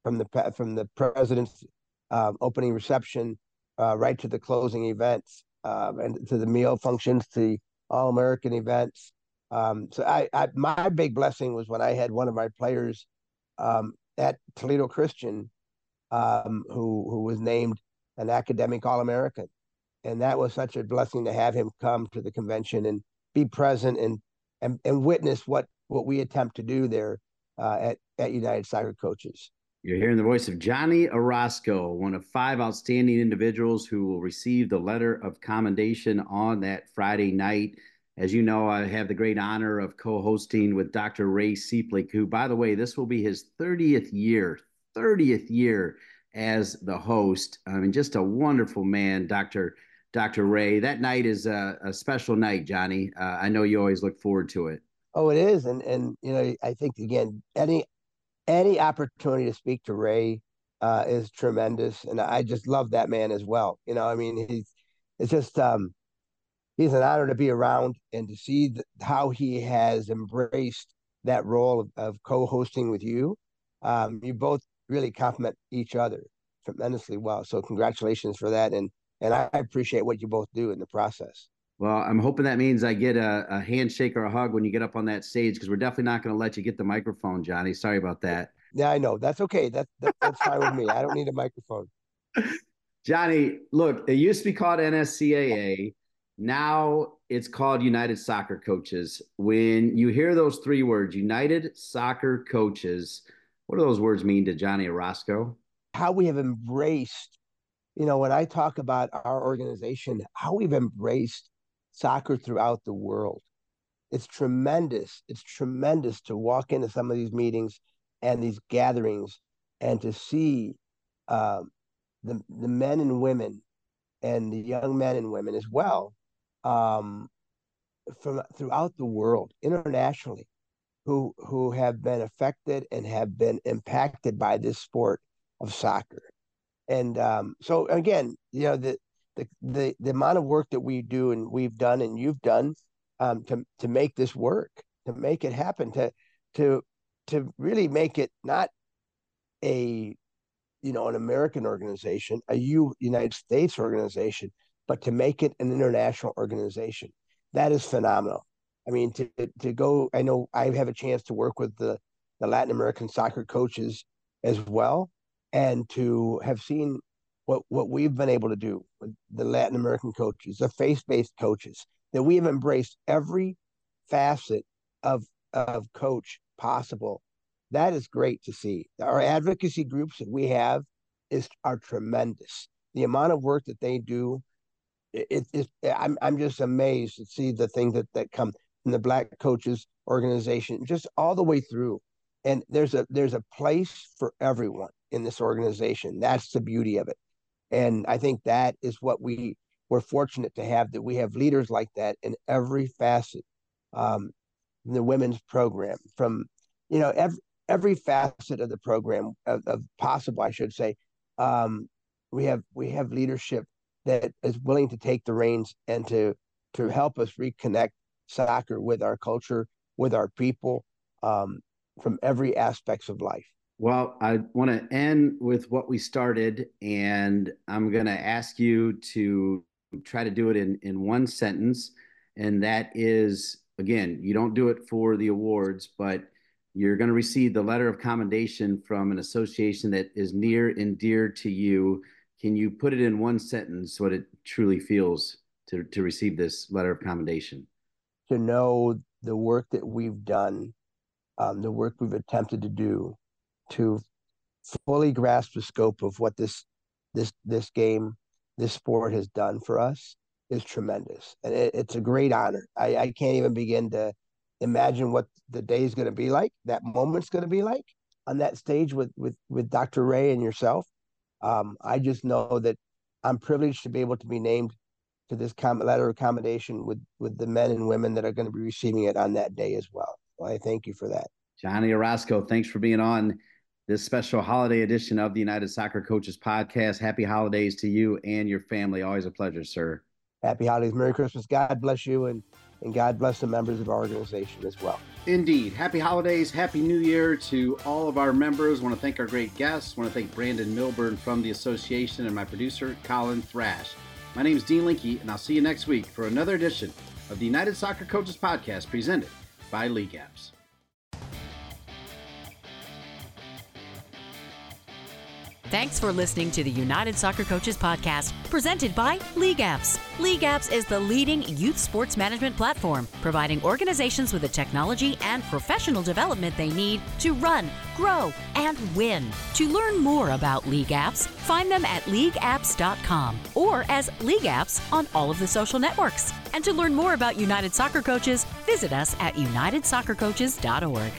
from the from the president's uh, opening reception uh, right to the closing events um, and to the meal functions, to all American events. Um, so I, I, my big blessing was when I had one of my players um, at Toledo Christian, um, who who was named an academic All American and that was such a blessing to have him come to the convention and be present and and, and witness what what we attempt to do there uh, at at United Soccer Coaches. You're hearing the voice of Johnny Orozco, one of five outstanding individuals who will receive the letter of commendation on that Friday night. As you know, I have the great honor of co-hosting with Dr. Ray Sieplik, who, by the way, this will be his 30th year, 30th year as the host. I mean, just a wonderful man, Dr. Dr. Ray. That night is a, a special night, Johnny. Uh, I know you always look forward to it. Oh, it is, and and you know, I think again, any any opportunity to speak to Ray uh, is tremendous, and I just love that man as well. You know, I mean, he's it's just um, he's an honor to be around and to see the, how he has embraced that role of, of co-hosting with you. Um, you both really complement each other tremendously well. So congratulations for that, and and I appreciate what you both do in the process. Well, I'm hoping that means I get a, a handshake or a hug when you get up on that stage because we're definitely not going to let you get the microphone, Johnny. Sorry about that. Yeah, I know. That's okay. That, that that's fine with me. I don't need a microphone. *laughs* Johnny, look, it used to be called NSCAA. Now it's called United Soccer Coaches. When you hear those three words, United Soccer Coaches, what do those words mean to Johnny Orozco? How we have embraced you know, when I talk about our organization, how we've embraced soccer throughout the world, it's tremendous. It's tremendous to walk into some of these meetings and these gatherings and to see uh, the the men and women and the young men and women as well um, from throughout the world internationally who who have been affected and have been impacted by this sport of soccer and um, so again, you know the, the the the amount of work that we do and we've done and you've done um, to to make this work, to make it happen, to to to really make it not a you know an American organization, a U, United States organization, but to make it an international organization. That is phenomenal. I mean, to to go. I know I have a chance to work with the the Latin American soccer coaches as well, and to have seen what what we've been able to do with the Latin American coaches, the faith-based coaches, that we have embraced every facet of of coach possible. That is great to see. Our advocacy groups that we have is are tremendous. The amount of work that they do, it, it, I'm I'm just amazed to see the things that that come from the Black Coaches Organization, just all the way through. And there's a there's a place for everyone in this organization. That's the beauty of it. And I think that is what we we're fortunate to have that we have leaders like that in every facet. Um, the women's program from you know every every facet of the program of, of possible, I should say. Um, we have we have leadership that is willing to take the reins and to to help us reconnect soccer with our culture, with our people, um, from every aspects of life. Well, I want to end with what we started, and I'm going to ask you to try to do it in, in one sentence. And that is again, you don't do it for the awards, but you're going to receive the letter of commendation from an association that is near and dear to you. Can you put it in one sentence what it truly feels to, to receive this letter of commendation? To know the work that we've done, um, the work we've attempted to do, to fully grasp the scope of what this this this game, this sport has done for us is tremendous, and it, it's a great honor. I, I can't even begin to imagine what the day is going to be like, that moment's going to be like on that stage with with with Dr. Ray and yourself. Um, I just know that I'm privileged to be able to be named to this com- letter of commendation with with the men and women that are going to be receiving it on that day as well. well I thank you for that. Johnny Orozco, thanks for being on this special holiday edition of the United Soccer Coaches Podcast. Happy holidays to you and your family. Always a pleasure, sir. Happy holidays. Merry Christmas. God bless you and, and God bless the members of our organization as well. Indeed. Happy holidays. Happy New Year to all of our members. want to thank our great guests. want to thank Brandon Milburn from the association and my producer, Colin Thrash. My name is Dean Linke, and I'll see you next week for another edition of the United Soccer Coaches Podcast presented by LeagueApps. Thanks for listening to the United Soccer Coaches Podcast, presented by LeagueApps. League Apps is the leading youth sports management platform, providing organizations with the technology and professional development they need to run, grow, and win. To learn more about LeagueApps, find them at leagueapps.com or as LeagueApps on all of the social networks. And to learn more about United Soccer Coaches, visit us at unitedsoccercoaches.org.